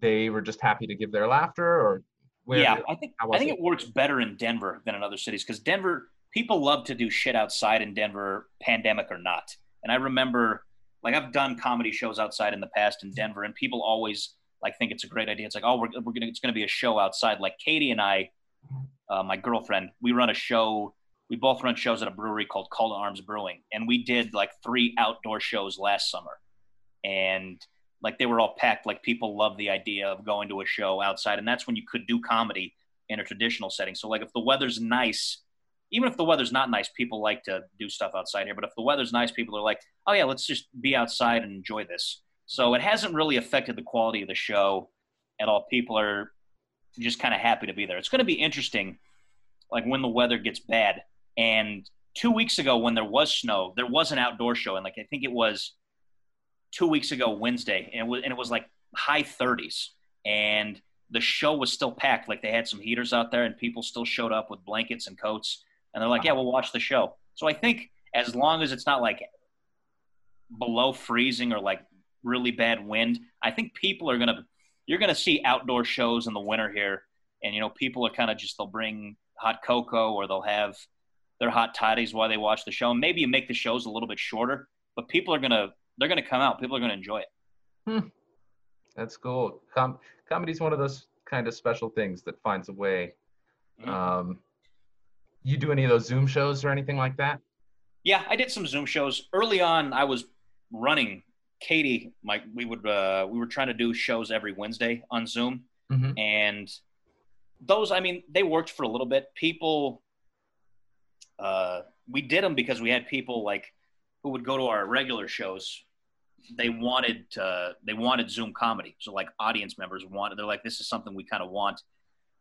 they were just happy to give their laughter or where yeah, I think I think it? it works better in Denver than in other cities because Denver people love to do shit outside in Denver, pandemic or not. And I remember, like, I've done comedy shows outside in the past in Denver, and people always like think it's a great idea. It's like, oh, we're, we're gonna it's gonna be a show outside. Like Katie and I, uh, my girlfriend, we run a show. We both run shows at a brewery called Call to Arms Brewing, and we did like three outdoor shows last summer. and like they were all packed. Like people love the idea of going to a show outside, and that's when you could do comedy in a traditional setting. So like if the weather's nice, even if the weather's not nice, people like to do stuff outside here. But if the weather's nice, people are like, oh yeah, let's just be outside and enjoy this. So it hasn't really affected the quality of the show at all. People are just kind of happy to be there. It's going to be interesting, like when the weather gets bad. And two weeks ago, when there was snow, there was an outdoor show, and like I think it was two weeks ago Wednesday, and it was and it was like high 30s, and the show was still packed. Like they had some heaters out there, and people still showed up with blankets and coats, and they're like, "Yeah, we'll watch the show." So I think as long as it's not like below freezing or like really bad wind, I think people are gonna you're gonna see outdoor shows in the winter here, and you know people are kind of just they'll bring hot cocoa or they'll have their hot toddies while they watch the show. And maybe you make the shows a little bit shorter, but people are gonna they're gonna come out. People are gonna enjoy it. Hmm. That's cool. Com- comedy's one of those kind of special things that finds a way. Mm-hmm. Um, you do any of those Zoom shows or anything like that? Yeah, I did some Zoom shows early on. I was running Katie, like we would, uh, we were trying to do shows every Wednesday on Zoom, mm-hmm. and those, I mean, they worked for a little bit. People, uh, we did them because we had people like who would go to our regular shows. They wanted, uh, they wanted Zoom comedy, so like audience members wanted. They're like, this is something we kind of want,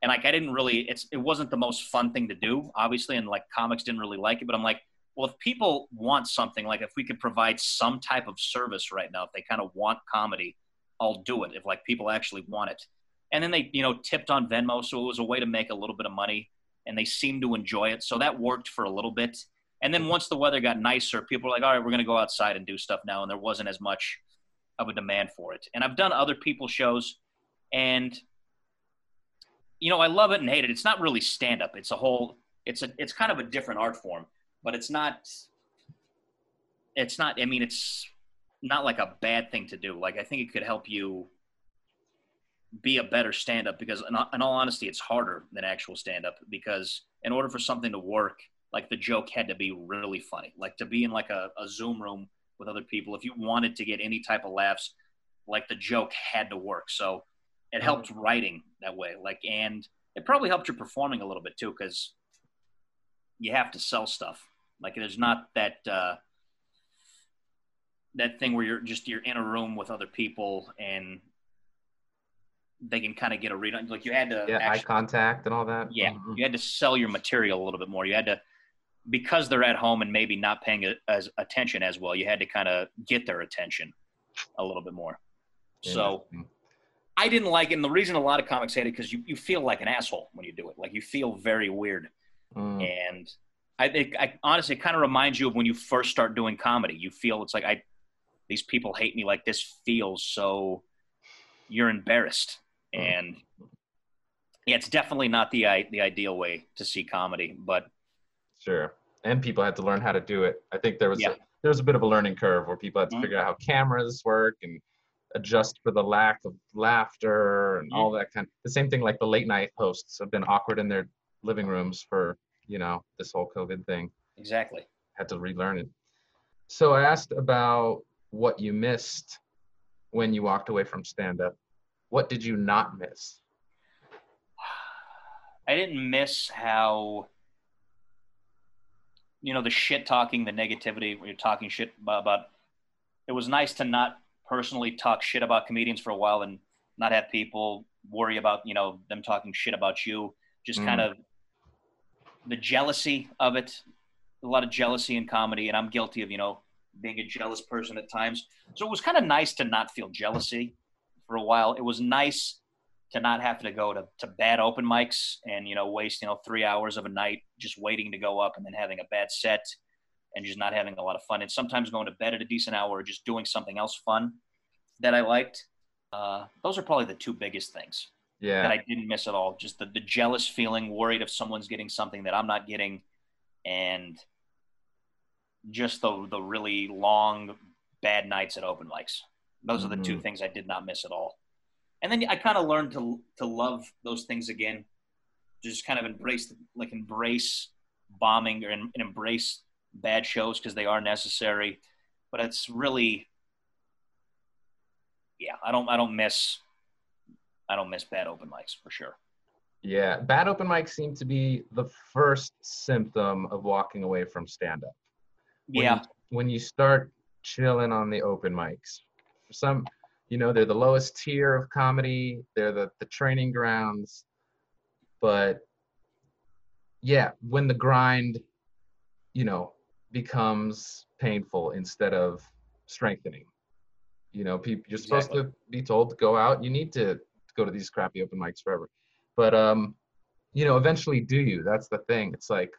and like I didn't really, it's, it wasn't the most fun thing to do, obviously, and like comics didn't really like it, but I'm like well, if people want something, like if we could provide some type of service right now, if they kind of want comedy, I'll do it. If like people actually want it. And then they, you know, tipped on Venmo. So it was a way to make a little bit of money and they seemed to enjoy it. So that worked for a little bit. And then mm-hmm. once the weather got nicer, people were like, all right, we're going to go outside and do stuff now. And there wasn't as much of a demand for it. And I've done other people's shows and, you know, I love it and hate it. It's not really stand up. It's a whole, it's a, it's kind of a different art form but it's not it's not i mean it's not like a bad thing to do like i think it could help you be a better stand-up because in, in all honesty it's harder than actual stand-up because in order for something to work like the joke had to be really funny. Like to be in like a, a zoom room with other people if you wanted to get any type of laughs like the joke had to work. So it mm-hmm. helped writing that way. Like and it probably helped your performing a little bit too because you have to sell stuff. Like there's not that uh, that thing where you're just you're in a room with other people and they can kind of get a read on. Like you had to yeah, actually, eye contact and all that. Yeah, mm-hmm. you had to sell your material a little bit more. You had to because they're at home and maybe not paying a, as attention as well. You had to kind of get their attention a little bit more. So. I didn't like it. And the reason a lot of comics hate it because you, you feel like an asshole when you do it. Like you feel very weird. Mm. And I think I honestly it kind of reminds you of when you first start doing comedy. You feel it's like I these people hate me like this feels so you're embarrassed and yeah, it's definitely not the the ideal way to see comedy, but sure. And people had to learn how to do it. I think there was yeah. a, there was a bit of a learning curve where people had to mm-hmm. figure out how cameras work and adjust for the lack of laughter and mm-hmm. all that kind. Of, the same thing like the late night hosts have been awkward in their living rooms for you know, this whole COVID thing. Exactly. Had to relearn it. So I asked about what you missed when you walked away from stand up. What did you not miss? I didn't miss how you know the shit talking, the negativity when you're talking shit about, about it was nice to not personally talk shit about comedians for a while and not have people worry about, you know, them talking shit about you. Just mm. kind of the jealousy of it, a lot of jealousy in comedy, and I'm guilty of you know being a jealous person at times. So it was kind of nice to not feel jealousy for a while. It was nice to not have to go to, to bad open mics and you know waste you know three hours of a night just waiting to go up and then having a bad set and just not having a lot of fun and sometimes going to bed at a decent hour or just doing something else fun that I liked. Uh, those are probably the two biggest things yeah. that I didn't miss at all. Just the, the jealous feeling, worried if someone's getting something that I'm not getting, and just the the really long bad nights at open mics. Those mm-hmm. are the two mm-hmm. things I did not miss at all. And then I kind of learned to to love those things again. Just kind of embrace like embrace bombing or and embrace bad shows because they are necessary. But it's really yeah, I don't I don't miss I don't miss bad open mics for sure. Yeah, bad open mics seem to be the first symptom of walking away from stand up. Yeah. You, when you start chilling on the open mics, for some, you know, they're the lowest tier of comedy. They're the the training grounds, but yeah, when the grind, you know, becomes painful instead of strengthening. You know, people you're supposed Exactly. to be told to go out. You need to go to these crappy open mics forever. But um, you know, eventually do you? That's the thing. It's like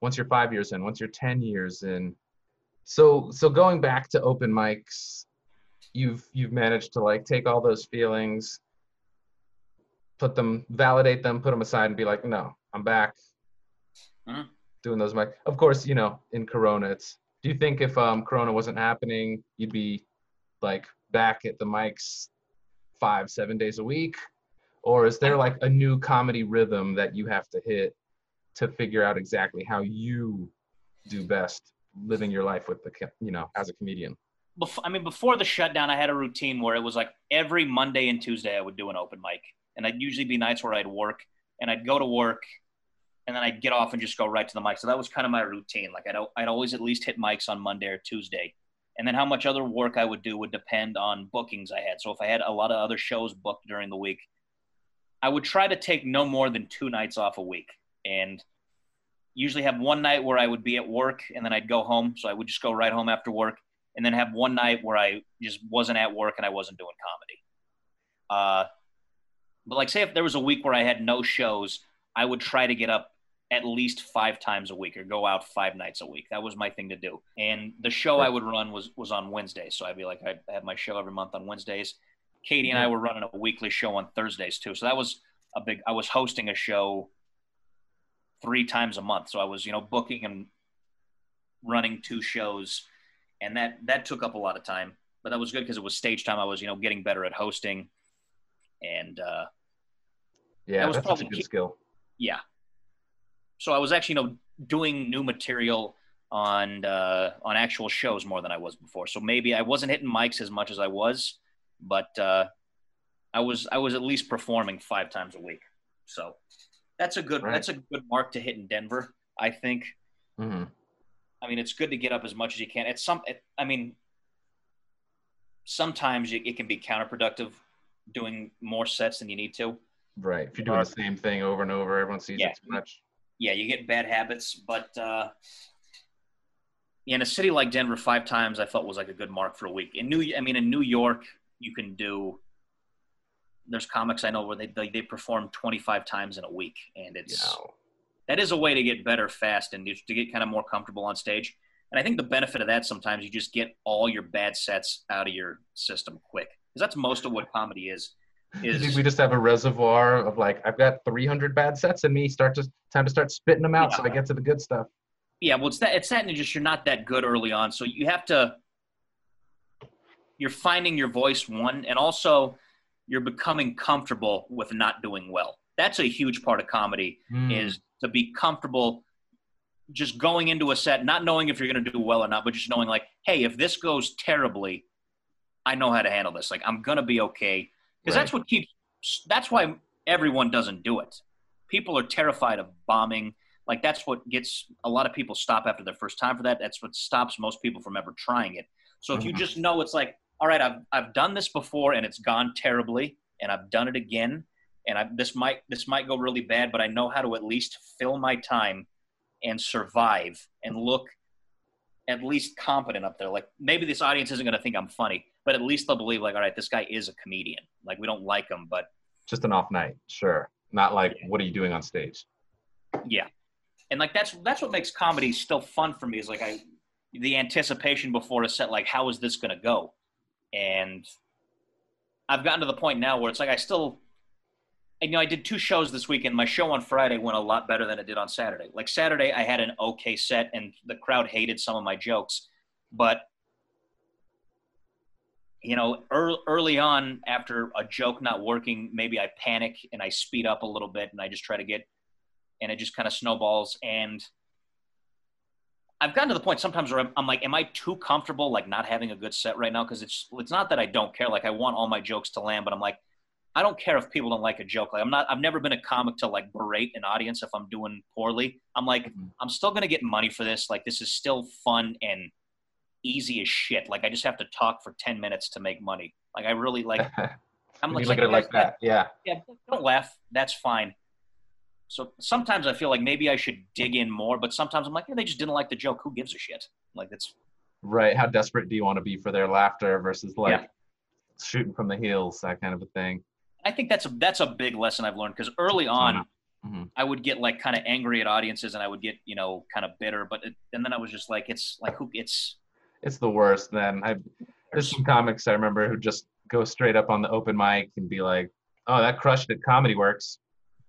once you're five years in, once you're ten years in. So so going back to open mics, you've you've managed to like take all those feelings, put them, validate them, put them aside, and be like, no, I'm back. Mhm. Doing those mic. Of course, you know, in Corona, it's. Do you think if um Corona wasn't happening, you'd be like back at the mics five, seven days a week? Or is there like a new comedy rhythm that you have to hit to figure out exactly how you do best living your life with the, you know, as a comedian? Bef- I mean, before the shutdown, I had a routine where it was like every Monday and Tuesday I would do an open mic, and I'd usually be nights where I'd work, and I'd go to work, and then I'd get off and just go right to the mic. So that was kind of my routine. Like I'd I'd always at least hit mics on Monday or Tuesday, and then how much other work I would do would depend on bookings I had. So if I had a lot of other shows booked during the week, I would try to take no more than two nights off a week, and usually have one night where I would be at work, and then I'd go home. So I would just go right home after work and then have one night where I just wasn't at work and I wasn't doing comedy. Uh, but like, say if there was a week where I had no shows, I would try to get up at least five times a week or go out five nights a week. That was my thing to do. And the show I would run was was on Wednesdays, so I'd be like, I had my show every month on Wednesdays. Katie and I were running a weekly show on Thursdays too, so that was a big. I was hosting a show three times a month, so I was you know booking and running two shows and that that took up a lot of time but that was good because it was stage time. I was you know getting better at hosting. And uh, Yeah, That was that's such a probably good key- skill. yeah. So i was actually you know doing new material on uh, on actual shows more than i was before. So maybe i wasn't hitting mics as much as i was but uh, i was i was at least performing five times a week. So that's a good Right. that's a good mark to hit in denver i think. Hmm I mean, it's good to get up as much as you can. It's some. It, I mean, sometimes it, it can be counterproductive doing more sets than you need to. Right. If you're doing the same thing over and over, everyone sees Yeah. it too much. Yeah, you get bad habits, but uh, in a city like Denver, five times I felt was like a good mark for a week. In New, I mean, in New York, you can do. There's comics I know where they they, they perform 25 times in a week, and it's Yeah. That is a way to get better fast and to get kind of more comfortable on stage. And I think the benefit of that sometimes you just get all your bad sets out of your system quick because that's most of what comedy is. Is we just have a reservoir of like I've got 300 bad sets in me. Start to time to start spitting them out so I get to the good stuff. yeah, well, it's that it's that and just you're not that good early on, so you have to. You're finding your voice one, and also you're becoming comfortable with not doing well. That's a huge part of comedy. Mm. is to be comfortable just going into a set, not knowing if you're going to do well or not, but just knowing like, hey, if this goes terribly, I know how to handle this. Like I'm going to be okay. Because that's what keeps. That's why everyone doesn't do it. People are terrified of bombing. Like that's what gets a lot of people stop after their first time for that. That's what stops most people from ever trying it. So if you Mhm. just know it's like, all right, I've I've done this before and it's gone terribly, and I've done it again, and I, this might this might go really bad, but I know how to at least fill my time and survive and look at least competent up there. Like maybe this audience isn't going to think I'm funny, but at least they'll believe like, all right, this guy is a comedian. Like we don't like him, but Just an off night, sure. Not like what are you doing on stage? yeah, and like that's that's what makes comedy still fun for me is like I the anticipation before a set, like how is this going to go, and I've gotten to the point now where it's like I still. You know, I did two shows this weekend. My show on Friday went a lot better than it did on Saturday. Like Saturday, I had an okay set, and the crowd hated some of my jokes, but you know, early, early on, after a joke not working, maybe I panic and I speed up a little bit, and I just try to get, and it just kind of snowballs. And I've gotten to the point sometimes where I'm, I'm like, am I too comfortable like not having a good set right now? Because it's it's not that I don't care. Like I want all my jokes to land, but I'm like, I don't care if people don't like a joke. Like I'm not. I've never been a comic to like berate an audience if I'm doing poorly. I'm like, Mhm. I'm still gonna get money for this. Like this is still fun and easy as shit. Like I just have to talk for ten minutes to make money. Like I really like. I'm like, look at it like that. Yeah. yeah, don't laugh. That's fine. So sometimes I feel like maybe I should dig in more, but sometimes I'm like, yeah, they just didn't like the joke. Who gives a shit? Like that's Right. How desperate do you want to be for their laughter versus like shooting from the heels, that kind of a thing. I think that's a that's a big lesson I've learned because early on Mhm. I would get like kind of angry at audiences and I would get you know kind of bitter, but it, and then I was just like, it's like who it's It's the worst. Then I there's some comics I remember who just go straight up on the open mic and be like, "Oh, that crushed at Comedy Works.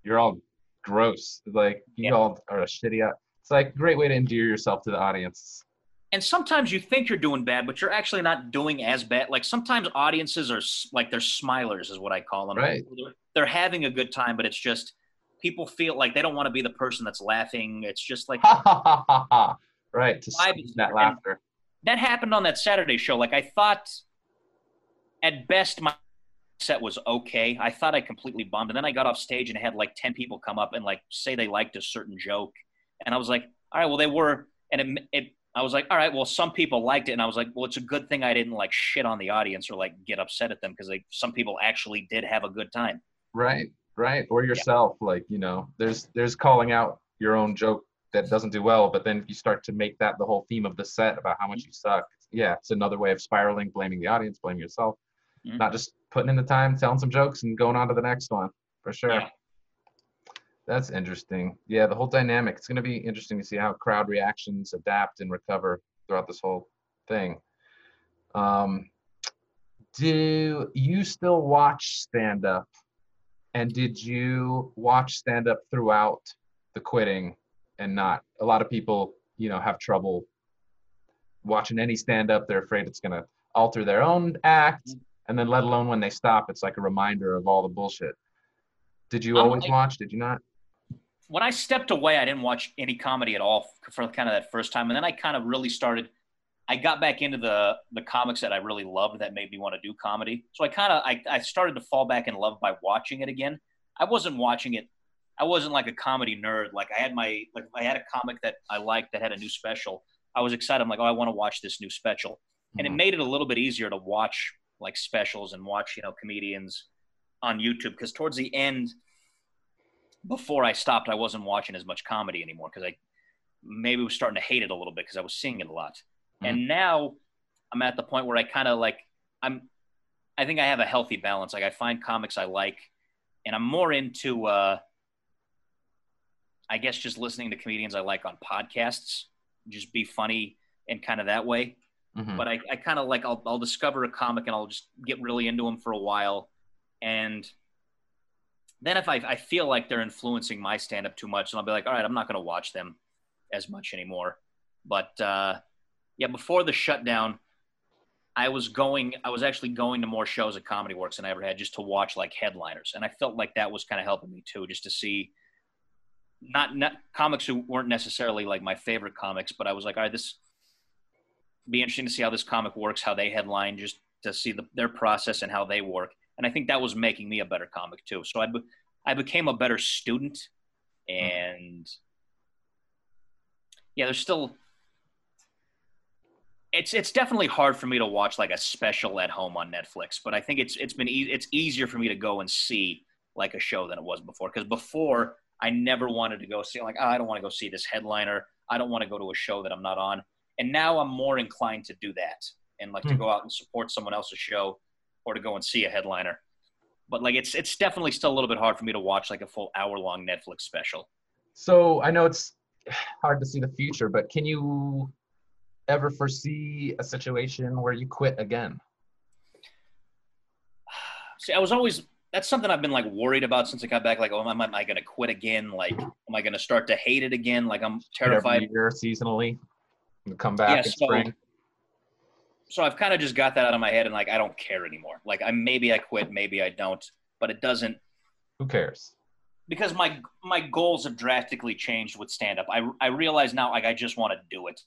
You're all gross. Like you Yeah. all are a shitty." It's like a great way to endear yourself to the audience. And sometimes you think you're doing bad, but you're actually not doing as bad. Like sometimes audiences are like they're smilers, is what I call them. Right. They're, they're having a good time, but it's just people feel like they don't want to be the person that's laughing. It's just like. Right. To that laughter. that happened on that Saturday show. Like I thought, at best, my set was okay. I thought I completely bombed, and then I got off stage and had like ten people come up and like say they liked a certain joke, and I was like, all right, well they were, and it, it I was like, all right, well some people liked it, and I was like, well it's a good thing I didn't like shit on the audience or like get upset at them because like some people actually did have a good time. Right. Right. Or yourself. Like you know, there's there's calling out your own joke that doesn't do well, but then if you start to make that the whole theme of the set about how much you suck, yeah, it's another way of spiraling, blaming the audience, blaming yourself, Mhm. not just putting in the time, telling some jokes, and going on to the next one for sure. Yeah. That's interesting. Yeah, the whole dynamic. It's going to be interesting to see how crowd reactions adapt and recover throughout this whole thing. Um, do you still watch stand up? And did you watch stand up throughout the quitting and not? A lot of people, you know, have trouble watching any stand up. They're afraid it's going to alter their own act. And then, let alone when they stop, it's like a reminder of all the bullshit. Did you Um, always I- watch? Did you not? When I stepped away, I didn't watch any comedy at all for kind of that first time, and then I kind of really started. I got back into the the comics that I really loved that made me want to do comedy. So I kind of I, I started to fall back in love by watching it again. I wasn't watching it. I wasn't like a comedy nerd. Like I had my like I had a comic that I liked that had a new special. I was excited. I'm like, oh, I want to watch this new special, and it Mhm. made it a little bit easier to watch like specials and watch you know comedians on YouTube because towards the end before I stopped, I wasn't watching as much comedy anymore because I maybe was starting to hate it a little bit because I was seeing it a lot. And now I'm at the point where I kind of like I'm. I think I have a healthy balance. Like I find comics I like, and I'm more into. uh I guess just listening to comedians I like on podcasts, just be funny and kind of that way Mhm. but I, I kind of like I'll, I'll discover a comic and I'll just get really into them for a while and then if I, I feel like they're influencing my stand-up too much and i'll be like all right i'm not going to watch them as much anymore but uh, yeah before the shutdown i was going i was actually going to more shows at comedy works than i ever had just to watch like headliners and i felt like that was kind of helping me too just to see not, not comics who weren't necessarily like my favorite comics but i was like all right this be interesting to see how this comic works, how they headline, just to see the, their process and how they work. And I think that was making me a better comic too. So I, be, I became a better student, and yeah, there's still. It's it's definitely hard for me to watch like a special at home on Netflix, but I think it's it's been e- it's easier for me to go and see like a show than it was before. Because before I never wanted to go see like oh, I don't want to go see this headliner. I don't want to go to a show that I'm not on and now I'm more inclined to do that and like to Hmm. go out and support someone else's show or to go and see a headliner. But like it's it's definitely still a little bit hard for me to watch like a full hour long Netflix special. So I know it's hard to see the future, but can you ever foresee a situation where you quit again? See, I was always that's something I've been like worried about since I got back. Like, oh, am I, am I going to quit again? Like, am I going to start to hate it again? Like, I'm terrified. Every year, seasonally, come back Yeah, in so- spring. So I've kind of just got that out of my head and like I don't care anymore. Like, I maybe I quit, maybe I don't, but it doesn't Who cares? because my my goals have drastically changed with stand up. I I realize now like I just want to do it.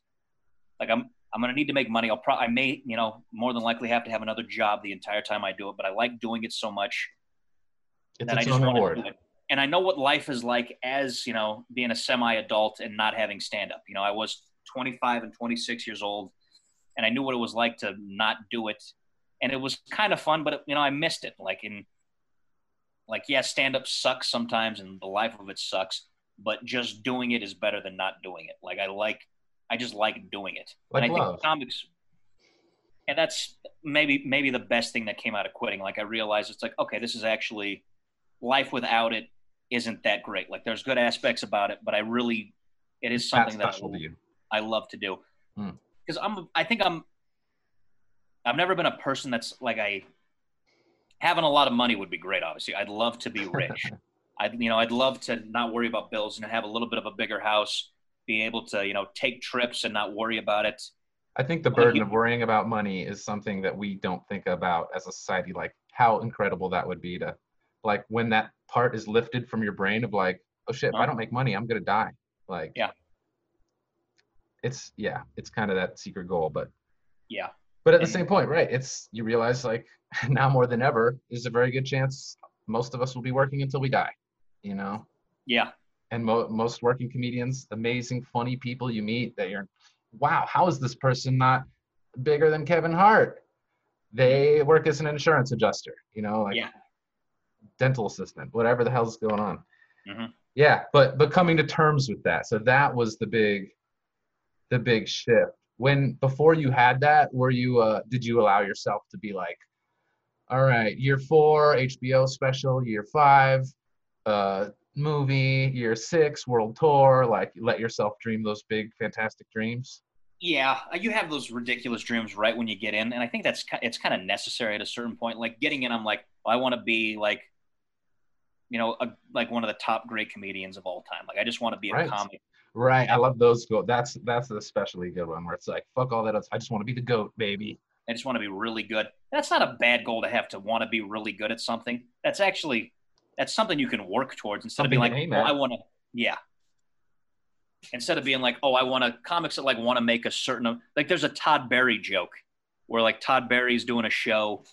Like I'm I'm gonna need to make money. I'll probably I may you know more than likely have to have another job the entire time I do it, but I like doing it so much It's that I just want to do it. And I know what life is like as you know being a semi-adult and not having stand-up. You know, I was 25 and 26 years old, and I knew what it was like to not do it, and it was kind of fun, but it, you know I missed it. Like in like yeah, stand-up sucks sometimes, and the life of it sucks, but just doing it is better than not doing it. Like I like, I just like doing it. Like and I love. think comics, and that's maybe maybe the best thing that came out of quitting. Like I realized it's like okay, this is actually life without it isn't that great. Like there's good aspects about it, but I really it is That's something that special to you. I love to do Hmm. Because I'm I think I'm I've never been a person that's like I having a lot of money would be great. Obviously, I'd love to be rich. I'd you know I'd love to not worry about bills and have a little bit of a bigger house, be able to you know take trips and not worry about it. I think the burden of worrying about money is something that we don't think about as a society. Like how incredible that would be to, like when that part is lifted from your brain of like, oh shit, if I Uh-huh. don't make money, I'm gonna die. Like, Yeah. It's yeah, it's kind of that secret goal, but Yeah, but at the same point, right? It's you realize like now more than ever, there's a very good chance most of us will be working until we die. You know, yeah, and mo- most working comedians, amazing, funny people you meet that you're, wow, how is this person not bigger than Kevin Hart? They work as an insurance adjuster, you know, like Yeah. dental assistant, whatever the hell's going on. Mhm. Yeah, but but coming to terms with that, so that was the big, the big shift. When before you had that, were you uh, did you allow yourself to be like, all right, year four HBO special, year five, uh, movie, year six world tour, like let yourself dream those big fantastic dreams. yeah. You have those ridiculous dreams right when you get in, and I think that's it's kind of necessary at a certain point. Like getting in, I'm like, I want to be like, you know, a, like one of the top great comedians of all time. Like I just want to be a Right. comic. Right, I love those. Go. That's that's an especially good one where it's like, fuck all that else. I just want to be the goat, baby. I just want to be really good. That's not a bad goal to have to want to be really good at something. That's actually that's something you can work towards instead Something of being like, oh. I want to, yeah. Instead of being like, oh, I want to comics that like want to make a certain like. There's a Todd Barry joke where like Todd Barry's doing a show,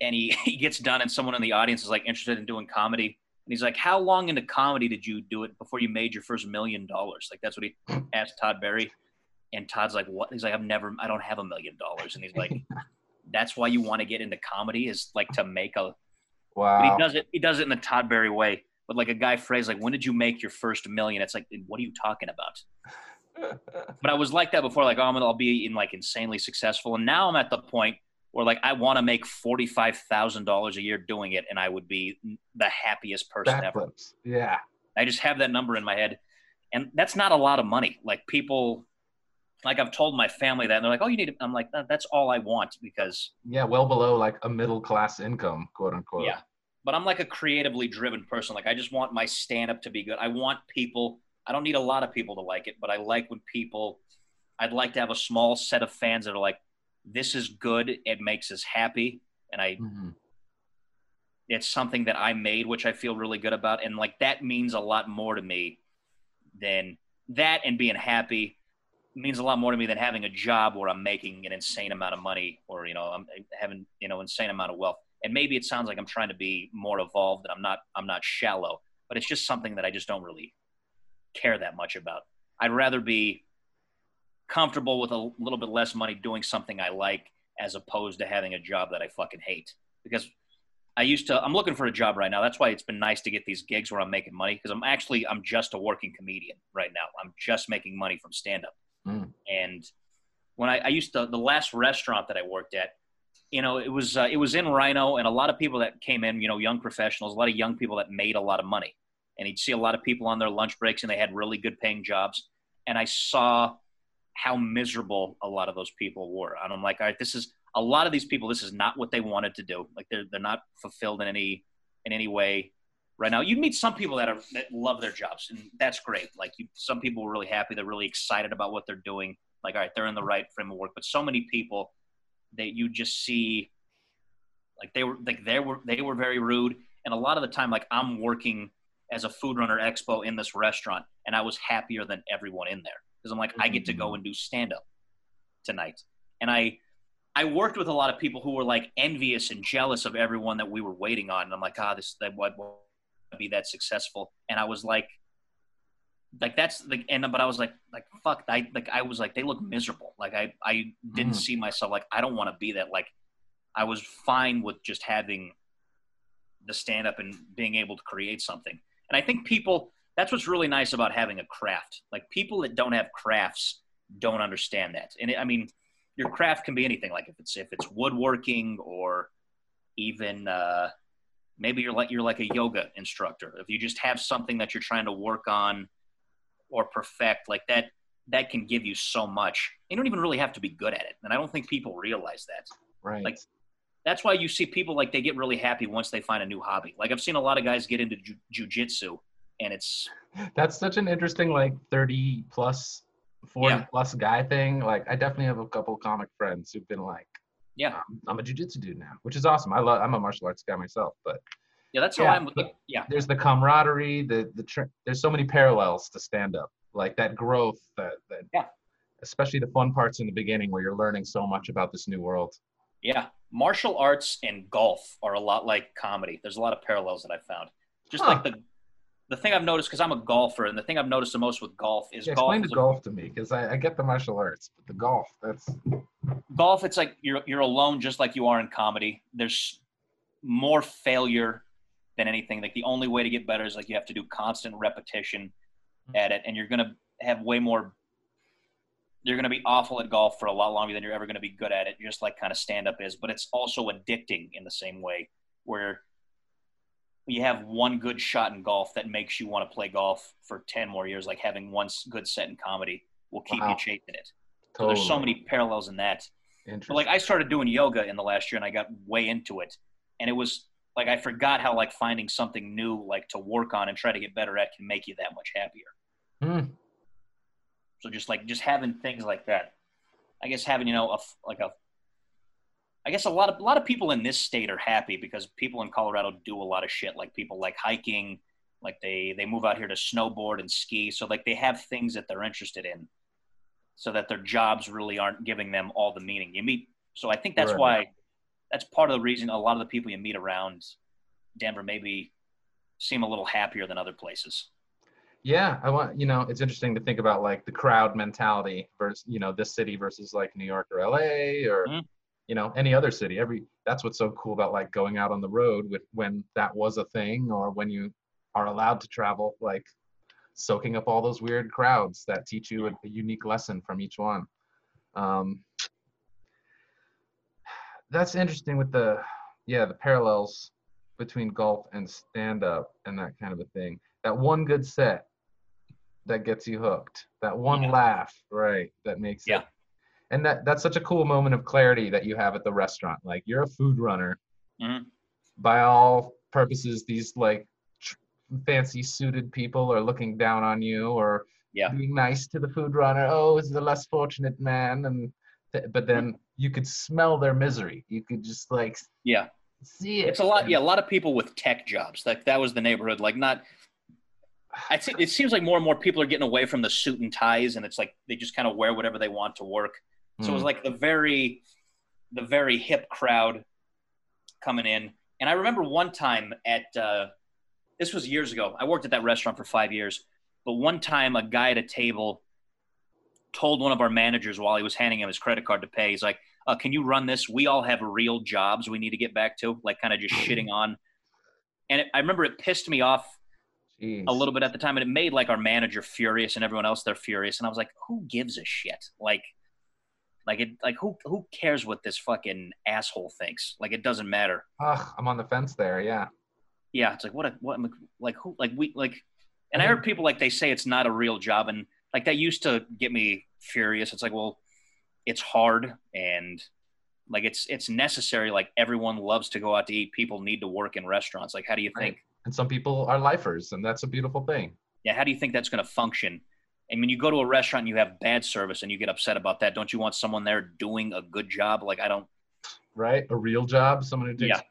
and he he gets done, and someone in the audience is like interested in doing comedy, and he's like, how long into comedy did you do it before you made your first million dollars? Like that's what he asked Todd Barry, and Todd's like, what? He's like, I've never, I don't have a million dollars, and he's like that's why you want to get into comedy is like to make a but Wow. he does it he does it in the Todd Barry way but like a guy phrase like when did you make your first million it's like what are you talking about but I was like that before like oh I'm gonna, I'll be in like insanely successful and now I'm at the point where like I want to make forty five thousand dollars a year doing it and I would be the happiest person ever Backflips. Yeah. I just have that number in my head and that's not a lot of money like people like I've told my family that and they're like oh you need to, I'm like "Uh, that's all I want because Yeah, well below like a middle class income, quote unquote. Yeah. But I'm like a creatively driven person. Like I just want my stand up to be good. I want people, I don't need a lot of people to like it, but I like when people, I'd like to have a small set of fans that are like, this is good. It makes us happy. And I, Mhm. it's something that I made, which I feel really good about. And like that means a lot more to me than that and being happy means a lot more to me than having a job where I'm making an insane amount of money or, you know, I'm having, you know, insane amount of wealth. And maybe it sounds like I'm trying to be more evolved and I'm not, I'm not shallow, but it's just something that I just don't really care that much about. I'd rather be comfortable with a little bit less money doing something I like as opposed to having a job that I fucking hate because I used to. I'm looking for a job right now. That's why it's been nice to get these gigs where I'm making money because I'm actually I'm just a working comedian right now. I'm just making money from stand up. Mm. And when I, I used to the last restaurant that I worked at, you know, it was uh, it was in RiNo, and a lot of people that came in, you know, young professionals, a lot of young people that made a lot of money, and you'd see a lot of people on their lunch breaks, and they had really good paying jobs, and I saw how miserable a lot of those people were, and I'm like, all right, this is a lot of these people. This is not what they wanted to do. Like they're they're not fulfilled in any in any way right now. You'd meet some people that are that love their jobs, and that's great. Like you, some people were really happy. They're really excited about what they're doing. Like, all right, they're in the right frame of work. But so many people that you just see, like they were like they were they were very rude. And a lot of the time, like I'm working as a food runner expo in this restaurant, and I was happier than everyone in there because I'm like I get to go and do stand up. tonight. And I I worked with a lot of people who were like envious and jealous of everyone that we were waiting on. And I'm like, ah, this that would be that successful. And I was like, like that's like, and but I was like, like fuck, I like I was like, they look miserable. Like I I didn't Mm. see myself like I don't want to be that. Like I was fine with just having the stand up and being able to create something. And I think people that's what's really nice about having a craft. Like people that don't have crafts don't understand that. And it, I mean, your craft can be anything. Like if it's if it's woodworking or even uh, maybe you're like you're like a yoga instructor. If you just have something that you're trying to work on or perfect, like that, that can give you so much. You don't even really have to be good at it, and I don't think people realize that. Right. Like- That's why you see people like they get really happy once they find a new hobby. Like I've seen a lot of guys get into ju- jujitsu, and it's That's such an interesting like 30 plus 40 Yeah. plus guy thing. Like I definitely have a couple comic friends who've been like, yeah, um, I'm a jiu-jitsu dude now, which is awesome. I love I'm a martial arts guy myself, but yeah. That's how Yeah, I'm. but- yeah, there's the camaraderie, the the tr- there's so many parallels to stand up. Like that growth that that Yeah. especially the fun parts in the beginning where you're learning so much about this new world. Yeah, martial arts and golf are a lot like comedy. There's a lot of parallels that I found. Just Huh. like the the thing I've noticed because I'm a golfer, and the thing I've noticed the most with golf is Yeah, golf. explain the golf to me because I, I get the martial arts, but the golf that's golf, it's like you're you're alone, just like you are in comedy. There's more failure than anything. Like the only way to get better is like you have to do constant repetition mm-hmm. at it, and you're gonna have way more. You're gonna be awful at golf for a lot longer than you're ever gonna be good at it. Just like kind of stand up is, but it's also addicting in the same way where you have one good shot in golf that makes you want to play golf for 10 more years like having one good set in comedy will keep Wow. you chasing it so there's so many parallels in that but like I started doing yoga in the last year and I got way into it. And it was like I forgot how like finding something new like to work on and try to get better at can make you that much happier. Hmm. So just like just having things like that. I guess having, you know, a like a I guess a lot of a lot of people in this state are happy because people in Colorado do a lot of shit. Like people like hiking, like they they move out here to snowboard and ski. So like they have things that they're interested in, so that their jobs really aren't giving them all the meaning. You meet, so I think that's Right. why that's part of the reason a lot of the people you meet around Denver maybe seem a little happier than other places. Yeah, I want you know it's interesting to think about like the crowd mentality versus you know this city versus like New York or LA or Mhm. You know any other city. Every that's what's so cool about like going out on the road with when that was a thing or when you are allowed to travel, like soaking up all those weird crowds that teach you a, a unique lesson from each one. Um, that's interesting with the yeah the parallels between golf and stand up and that kind of a thing. That one good set that gets you hooked. That one Yeah. laugh, right? That makes Yeah. it. And that that's such a cool moment of clarity that you have at the restaurant. Like you're a food runner. Mhm. By all purposes, these like tr- fancy suited people are looking down on you or Yeah. being nice to the food runner. Oh, is the less fortunate man, and th- but then you could smell their misery. You could just like Yeah. see it. It's a lot. Yeah, a lot of people with tech jobs. Like that was the neighborhood. Like not. I think it seems like more and more people are getting away from the suit and ties, and it's like they just kind of wear whatever they want to work. So it was Mm. like the very, the very hip crowd coming in. And I remember one time at uh, this was years ago. I worked at that restaurant for five years, but one time a guy at a table told one of our managers while he was handing him his credit card to pay, he's like, uh, "Can you run this? We all have real jobs we need to get back to." Like kind of just shitting on. And it, I remember it pissed me off Jeez. a little bit at the time, and it made like our manager furious and everyone else they're furious. And I was like, who gives a shit? Like, like it, like who who cares what this fucking asshole thinks? Like it doesn't matter. Ugh, I'm on the fence there. Yeah. Yeah, it's like what a what like who like we like, and I heard people like they say it's not a real job, and like that used to get me furious. It's like well, it's hard and like it's it's necessary. Like everyone loves to go out to eat. People need to work in restaurants. Like how do you Right. think? And some people are lifers, and that's a beautiful thing. yeah, how do you think that's going to function? And when you go to a restaurant and you have bad service and you get upset about that, don't you want someone there doing a good job? Like I don't. right? A real job, someone who takes. Yeah.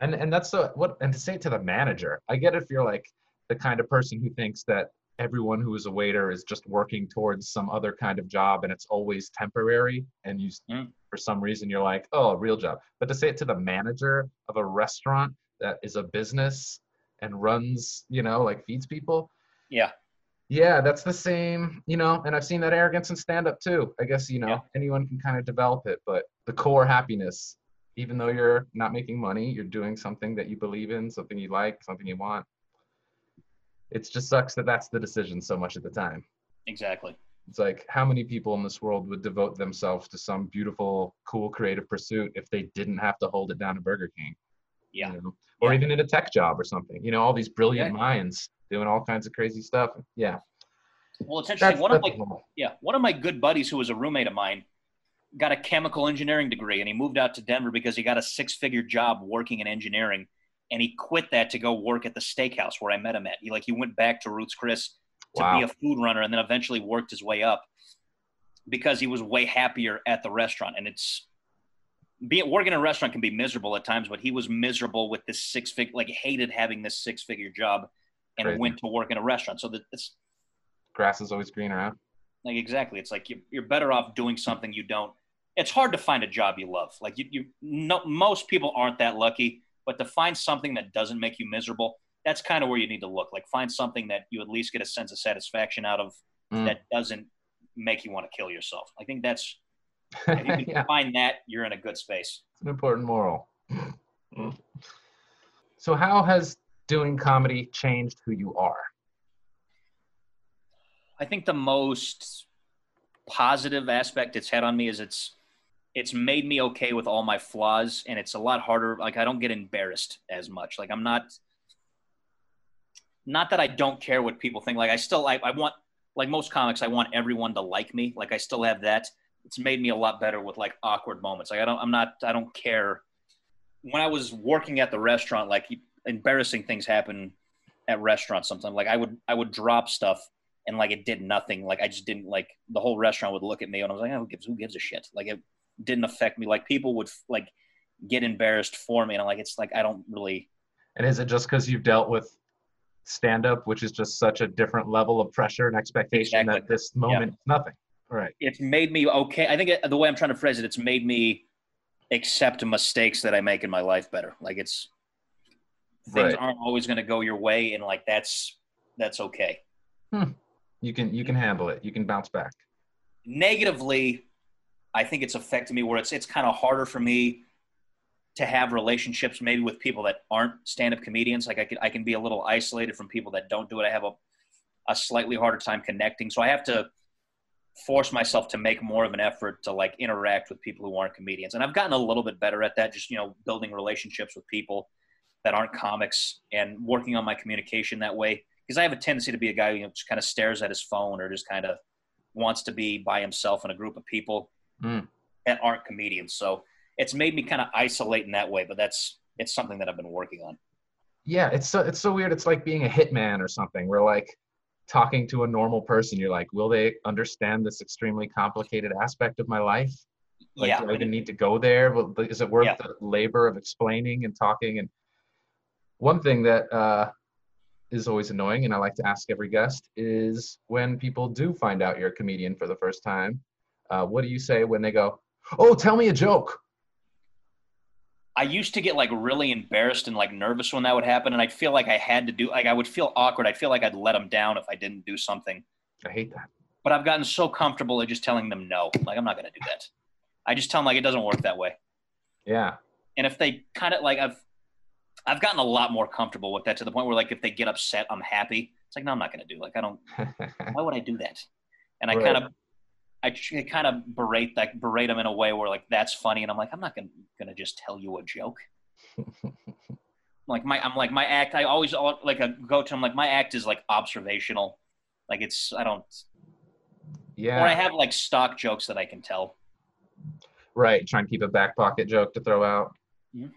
And and that's the what and to say it to the manager. I get if you're like the kind of person who thinks that everyone who is a waiter is just working towards some other kind of job and it's always temporary and you Mm. for some reason you're like oh a real job but to say it to the manager of a restaurant that is a business and runs you know like feeds people Yeah. Yeah that's the same you know and i've seen that arrogance in stand up too i guess you know Yeah. anyone can kind of develop it but the core happiness even though you're not making money you're doing something that you believe in something you like something you want it just sucks that that's the decision so much at the time Exactly. it's like how many people in this world would devote themselves to some beautiful cool creative pursuit if they didn't have to hold it down to burger king you Yeah. know? or Yeah. even in a tech job or something you know all these brilliant Yeah. minds doing all kinds of crazy stuff yeah Well, it's interesting. that's, one of my normal. yeah, one of my good buddies who was a roommate of mine got a chemical engineering degree and he moved out to Denver because he got a six-figure job working in engineering and he quit that to go work at the steakhouse where I met him at. He like he went back to Ruth's Chris to Wow. be a food runner and then eventually worked his way up because he was way happier at the restaurant and it's being working in a restaurant can be miserable at times but he was miserable with this six figure like hated having this six figure job and Crazy. went to work in a restaurant. So that it's grass is always greener huh? like exactly. It's like you're, you're better off doing something you don't. It's hard to find a job you love. Like you, you no, most people aren't that lucky but to find something that doesn't make you miserable that's kind of where you need to look. Like find something that you at least get a sense of satisfaction out of Mm. that doesn't make you want to kill yourself. I think that's if you can yeah. find that you're in a good space. It's an important moral. So how has doing comedy changed who you are I think the most positive aspect it's had on me is it's it's made me okay with all my flaws and it's a lot harder like I don't get embarrassed as much. Like I'm not not that I don't care what people think. Like I still I, I want like most comics, I want everyone to like me. Like I still have that. It's made me a lot better with like awkward moments. Like I don't I'm not I don't care. When I was working at the restaurant, like embarrassing things happen at restaurants sometimes. Like I would I would drop stuff and like it did nothing. Like I just didn't like the whole restaurant would look at me and I was like, oh, who gives who gives a shit? Like it didn't affect me. Like people would like get embarrassed for me, and I'm like, it's like I don't really. And is it just because you've dealt with stand up, which is just such a different level of pressure and expectation Exactly. that this moment is nothing? Right. It's made me okay. I think it, the way I'm trying to phrase it, it's made me accept mistakes that I make in my life better. Like it's things Right. aren't always going to go your way, and like that's that's okay. Hmm. You can you can handle it. You can bounce back. negatively, I think it's affected me where it's it's kind of harder for me to have relationships maybe with people that aren't stand-up comedians. Like I can I can be a little isolated from people that don't do it. I have a a slightly harder time connecting. So I have to force myself to make more of an effort to like interact with people who aren't comedians. And I've gotten a little bit better at that, just you know, building relationships with people that aren't comics and working on my communication that way. Because I have a tendency to be a guy who you know, just kind of stares at his phone or just kind of wants to be by himself in a group of people Mm. that aren't comedians. So it's made me kind of isolate in that way, but that's it's something that I've been working on. Yeah, it's so it's so weird. It's like being a hitman or something. We're like talking to a normal person. You're like, will they understand this extremely complicated aspect of my life? Like, yeah, do I even need to go there? Is it worth Yeah. the labor of explaining and talking? And one thing that uh, is always annoying, and I like to ask every guest, is when people do find out you're a comedian for the first time, uh, what do you say when they go, "Oh, tell me a joke"? I used to get like really embarrassed and like nervous when that would happen, and I'd feel like I had to do like I would feel awkward. I'd feel like I'd let them down if I didn't do something. I hate that. But I've gotten so comfortable at just telling them no. Like I'm not going to do that. I just tell them like it doesn't work that way. Yeah. And if they kind of like I've I've gotten a lot more comfortable with that to the point where like if they get upset, I'm happy. It's like no, I'm not going to do. Like I don't. Why would I do that? And I Right. kind of I kind of berate like berate them in a way where like that's funny, and I'm like I'm not gonna gonna just tell you a joke. like my I'm like my act. I always like a go to. I'm like my act is like observational. Like it's I don't yeah. or I have like stock jokes that I can tell. Right, try and keep a back pocket joke to throw out. Mhm.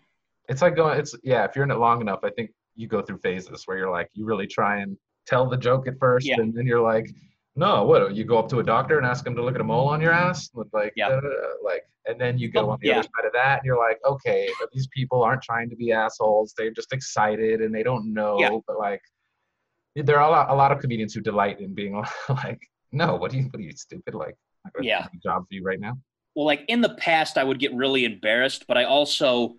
It's like going. It's yeah. If you're in it long enough, I think you go through phases where you're like, you really try and tell the joke at first, Yeah. and then you're like, no, what? You go up to a doctor and ask him to look at a mole on your ass, like, Yeah. uh, like, and then you go Well, on the yeah. other side of that, and you're like, okay, but these people aren't trying to be assholes. They're just excited and they don't know. Yeah. But like, there are a lot, a lot of comedians who delight in being like, no, what are you, what are you stupid? Like, Yeah. a job for you right now. well like in the past i would get really embarrassed but i also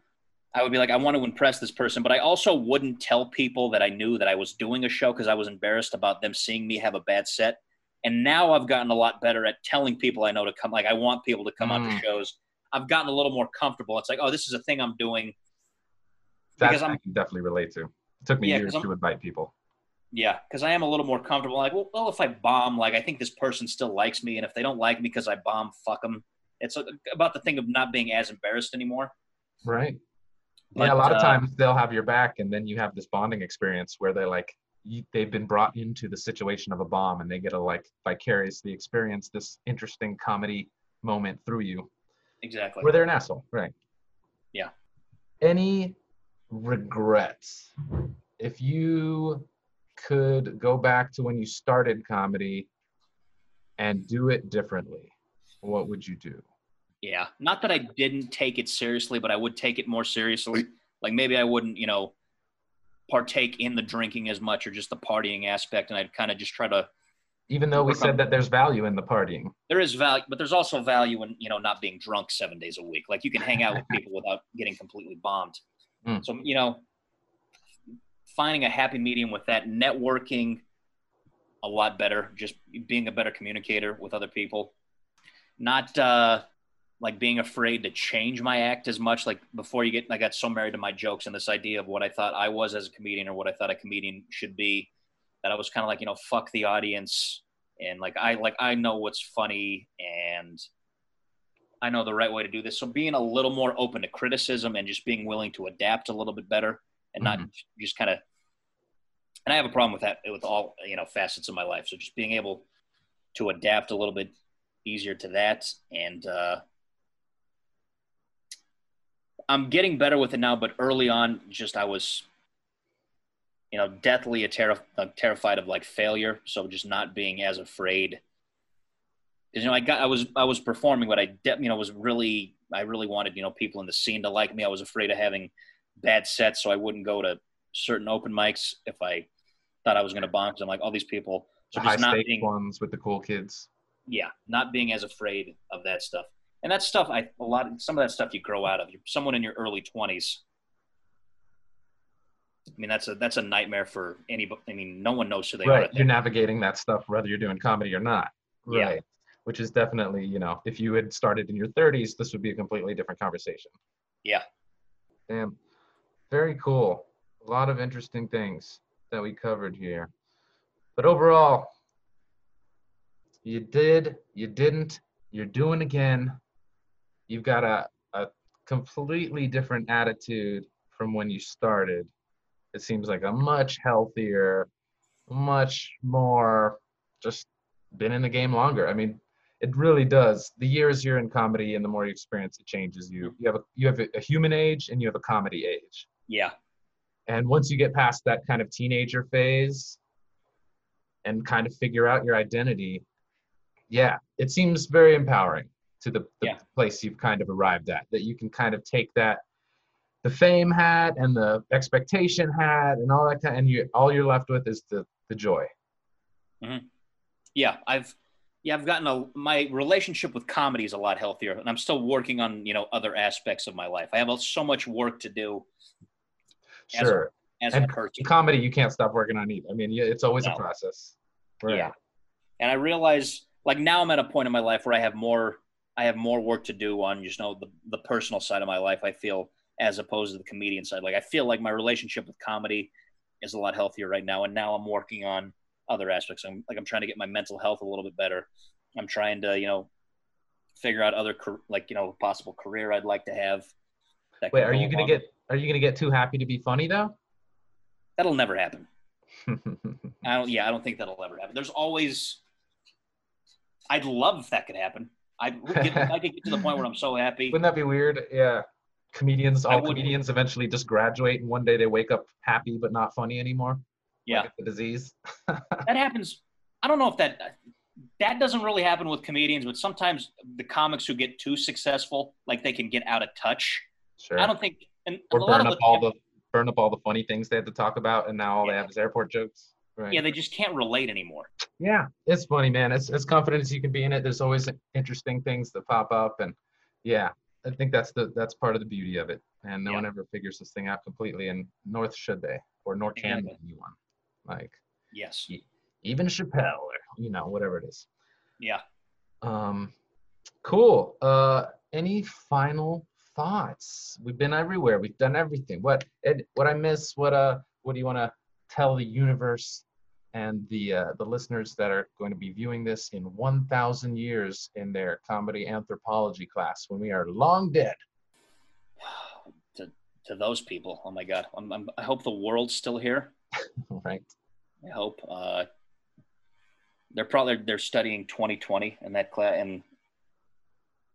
i would be like i want to impress this person but i also wouldn't tell people that i knew that i was doing a show because i was embarrassed about them seeing me have a bad set and now i've gotten a lot better at telling people i know to come like i want people to come out to Mm. shows i've gotten a little more comfortable it's like oh this is a thing i'm doing That Because I I'm- can definitely relate to. It took me Yeah, years to invite people. yeah because i am a little more comfortable like well, well if i bomb like i think this person still likes me and if they don't like me because i bomb fuck them it's about the thing of not being as embarrassed anymore Right. But, yeah, a lot of uh, times they'll have your back, and then you have this bonding experience where they're like, you, they've been brought into the situation of a bomb, and they get to like vicariously experience this interesting comedy moment through you, exactly where they're an asshole. Right. Yeah. Any regrets? If you could go back to when you started comedy and do it differently, what would you do? Yeah. Not that I didn't take it seriously, but I would take it more seriously. Like maybe I wouldn't, you know, partake in the drinking as much or just the partying aspect. And I'd kind of just try to, Even though we said that there's value in the partying. there is value, but there's also value in, you know, not being drunk seven days a week. Like you can hang out with people without getting completely bombed. Mm. So, you know, finding a happy medium with that, networking a lot better, just being a better communicator with other people, not, uh, like being afraid to change my act as much. Like before you get, I got so married to my jokes and this idea of what I thought I was as a comedian or what I thought a comedian should be, that I was kind of like, you know, fuck the audience and like I like I know what's funny and I know the right way to do this. So being a little more open to criticism and just being willing to adapt a little bit better and not just kind of. And I have a problem with that with all you know facets of my life. So just being able to adapt a little bit easier to that and. uh I'm getting better with it now, but early on, just I was, you know, deathly a terri- uh, terrified of like failure. So just not being as afraid. Because you know, I got, I was, I was performing, but I, de- you know, was really, I really wanted, you know, people in the scene to like me. I was afraid of having bad sets, so I wouldn't go to certain open mics if I thought I was going to bomb. Because I'm like, all these people. So The high just not being, ones with the cool kids. yeah, not being as afraid of that stuff. And that stuff, I a lot, some of that stuff you grow out of. You're someone in your early twenties. I mean, that's a that's a nightmare for anybody. I mean, no one knows who they right. at You're navigating that stuff whether you're doing comedy or not. Yeah. Right. Which is definitely, you know, if you had started in your 30s, this would be a completely different conversation. Yeah. Damn. Very cool. A lot of interesting things that we covered here. But overall, you did, you didn't, you're doing again. You've got a, a completely different attitude from when you started. It seems like a much healthier, much more just been in the game longer. I mean, it really does. The years you're in comedy and the more you experience, it changes you. You have a you have a, a human age and you have a comedy age. Yeah, And once you get past that kind of teenager phase and kind of figure out your identity, yeah, it seems very empowering to the, the Yeah. place you've kind of arrived at. That you can kind of take that the fame hat and the expectation hat and all that kind and you all you're left with is the the joy. Mm-hmm. yeah. I've yeah, I've gotten a my relationship with comedy is a lot healthier, and I'm still working on you know other aspects of my life. I have so much work to do As a- Sure. as And a person. comedy you can't stop working on either. I mean, it's always No. a process. Yeah. And I realize like now I'm at a point in my life where I have more I have more work to do on just know the, the personal side of my life, I feel, as opposed to the comedian side. Like I feel like my relationship with comedy is a lot healthier right now. And now I'm working on other aspects. I'm like I'm trying to get my mental health a little bit better. I'm trying to, you know, figure out other like, you know, possible career I'd like to have. Wait, are you gonna along- get are you gonna get too happy to be funny though? that'll never happen. I don't. Yeah, I don't think that'll ever happen. There's always. I'd love if that could happen. I if I could get to the point where I'm so happy. Wouldn't that be weird? Yeah. Comedians, all comedians eventually just graduate and one day they wake up happy but not funny anymore. Yeah, Like a disease. that happens. I don't know if that that doesn't really happen with comedians, but sometimes the comics who get too successful, like they can get out of touch. Sure. I don't think. And or a lot burn of up all the burn up all the funny things they had to talk about and now all they have is airport jokes. Right. yeah, they just can't relate anymore. Yeah, it's funny, man. As as confident as you can be in it, there's always interesting things that pop up, and yeah, I think that's the that's part of the beauty of it. And no Yeah. one ever figures this thing out completely, and North should they, or nor can Exactly. anyone. Like Yes. even Chappelle, or you know whatever it is. Yeah. Um, cool. Uh, any final thoughts? We've been everywhere. We've done everything. What Ed, what I miss? What uh what do you want to tell the universe and the uh, the listeners that are going to be viewing this in 1,000 years in their comedy anthropology class when we are long dead? To to those people, oh my God, I'm, I'm, I hope the world's still here. right. I hope uh, they're probably they're studying 2020 in that class, and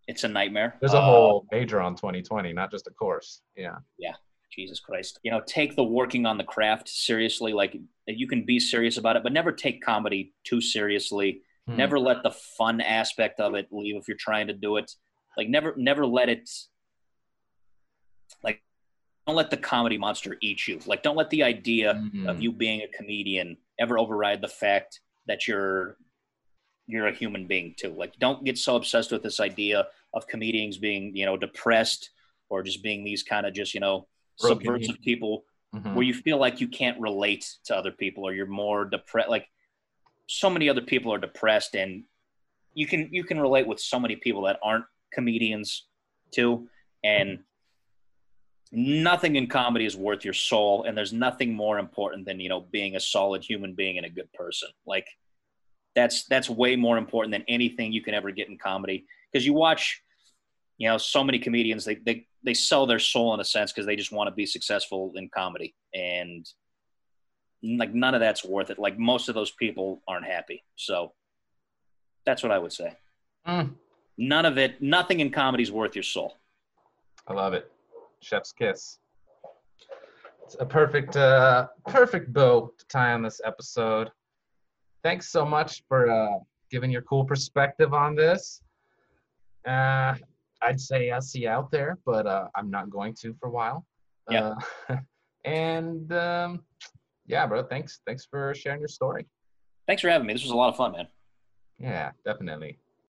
it's a nightmare. There's a Uh, whole major on 2020, not just a course. Yeah. Yeah. Jesus Christ. You know, take the working on the craft seriously. Like you can be serious about it, but never take comedy too seriously. Hmm. Never let the fun aspect of it leave if you're trying to do it. Like never never let it like don't let the comedy monster eat you. Like don't let the idea Mhm. of you being a comedian ever override the fact that you're you're a human being too. Like don't get so obsessed with this idea of comedians being, you know, depressed or just being these kind of just, you know, Broken subversive people Mhm. where you feel like you can't relate to other people or you're more depressed like so many other people are depressed and you can you can relate with so many people that aren't comedians too. And nothing in comedy is worth your soul and there's nothing more important than you know being a solid human being and a good person. Like that's that's way more important than anything you can ever get in comedy. Because you watch you know so many comedians they they, they sell their soul in a sense because they just want to be successful in comedy and like none of that's worth it like most of those people aren't happy so that's what i would say Mm. none of it nothing in comedy is worth your soul I love it. Chef's kiss. It's a perfect, uh, perfect bow to tie on this episode. Thanks so much for uh, giving your cool perspective on this. Uh, I'd say I'll see you out there, but uh, I'm not going to for a while. Yeah. Uh, and um, yeah, bro, thanks. Thanks for sharing your story. thanks for having me this was a lot of fun man Yeah, definitely.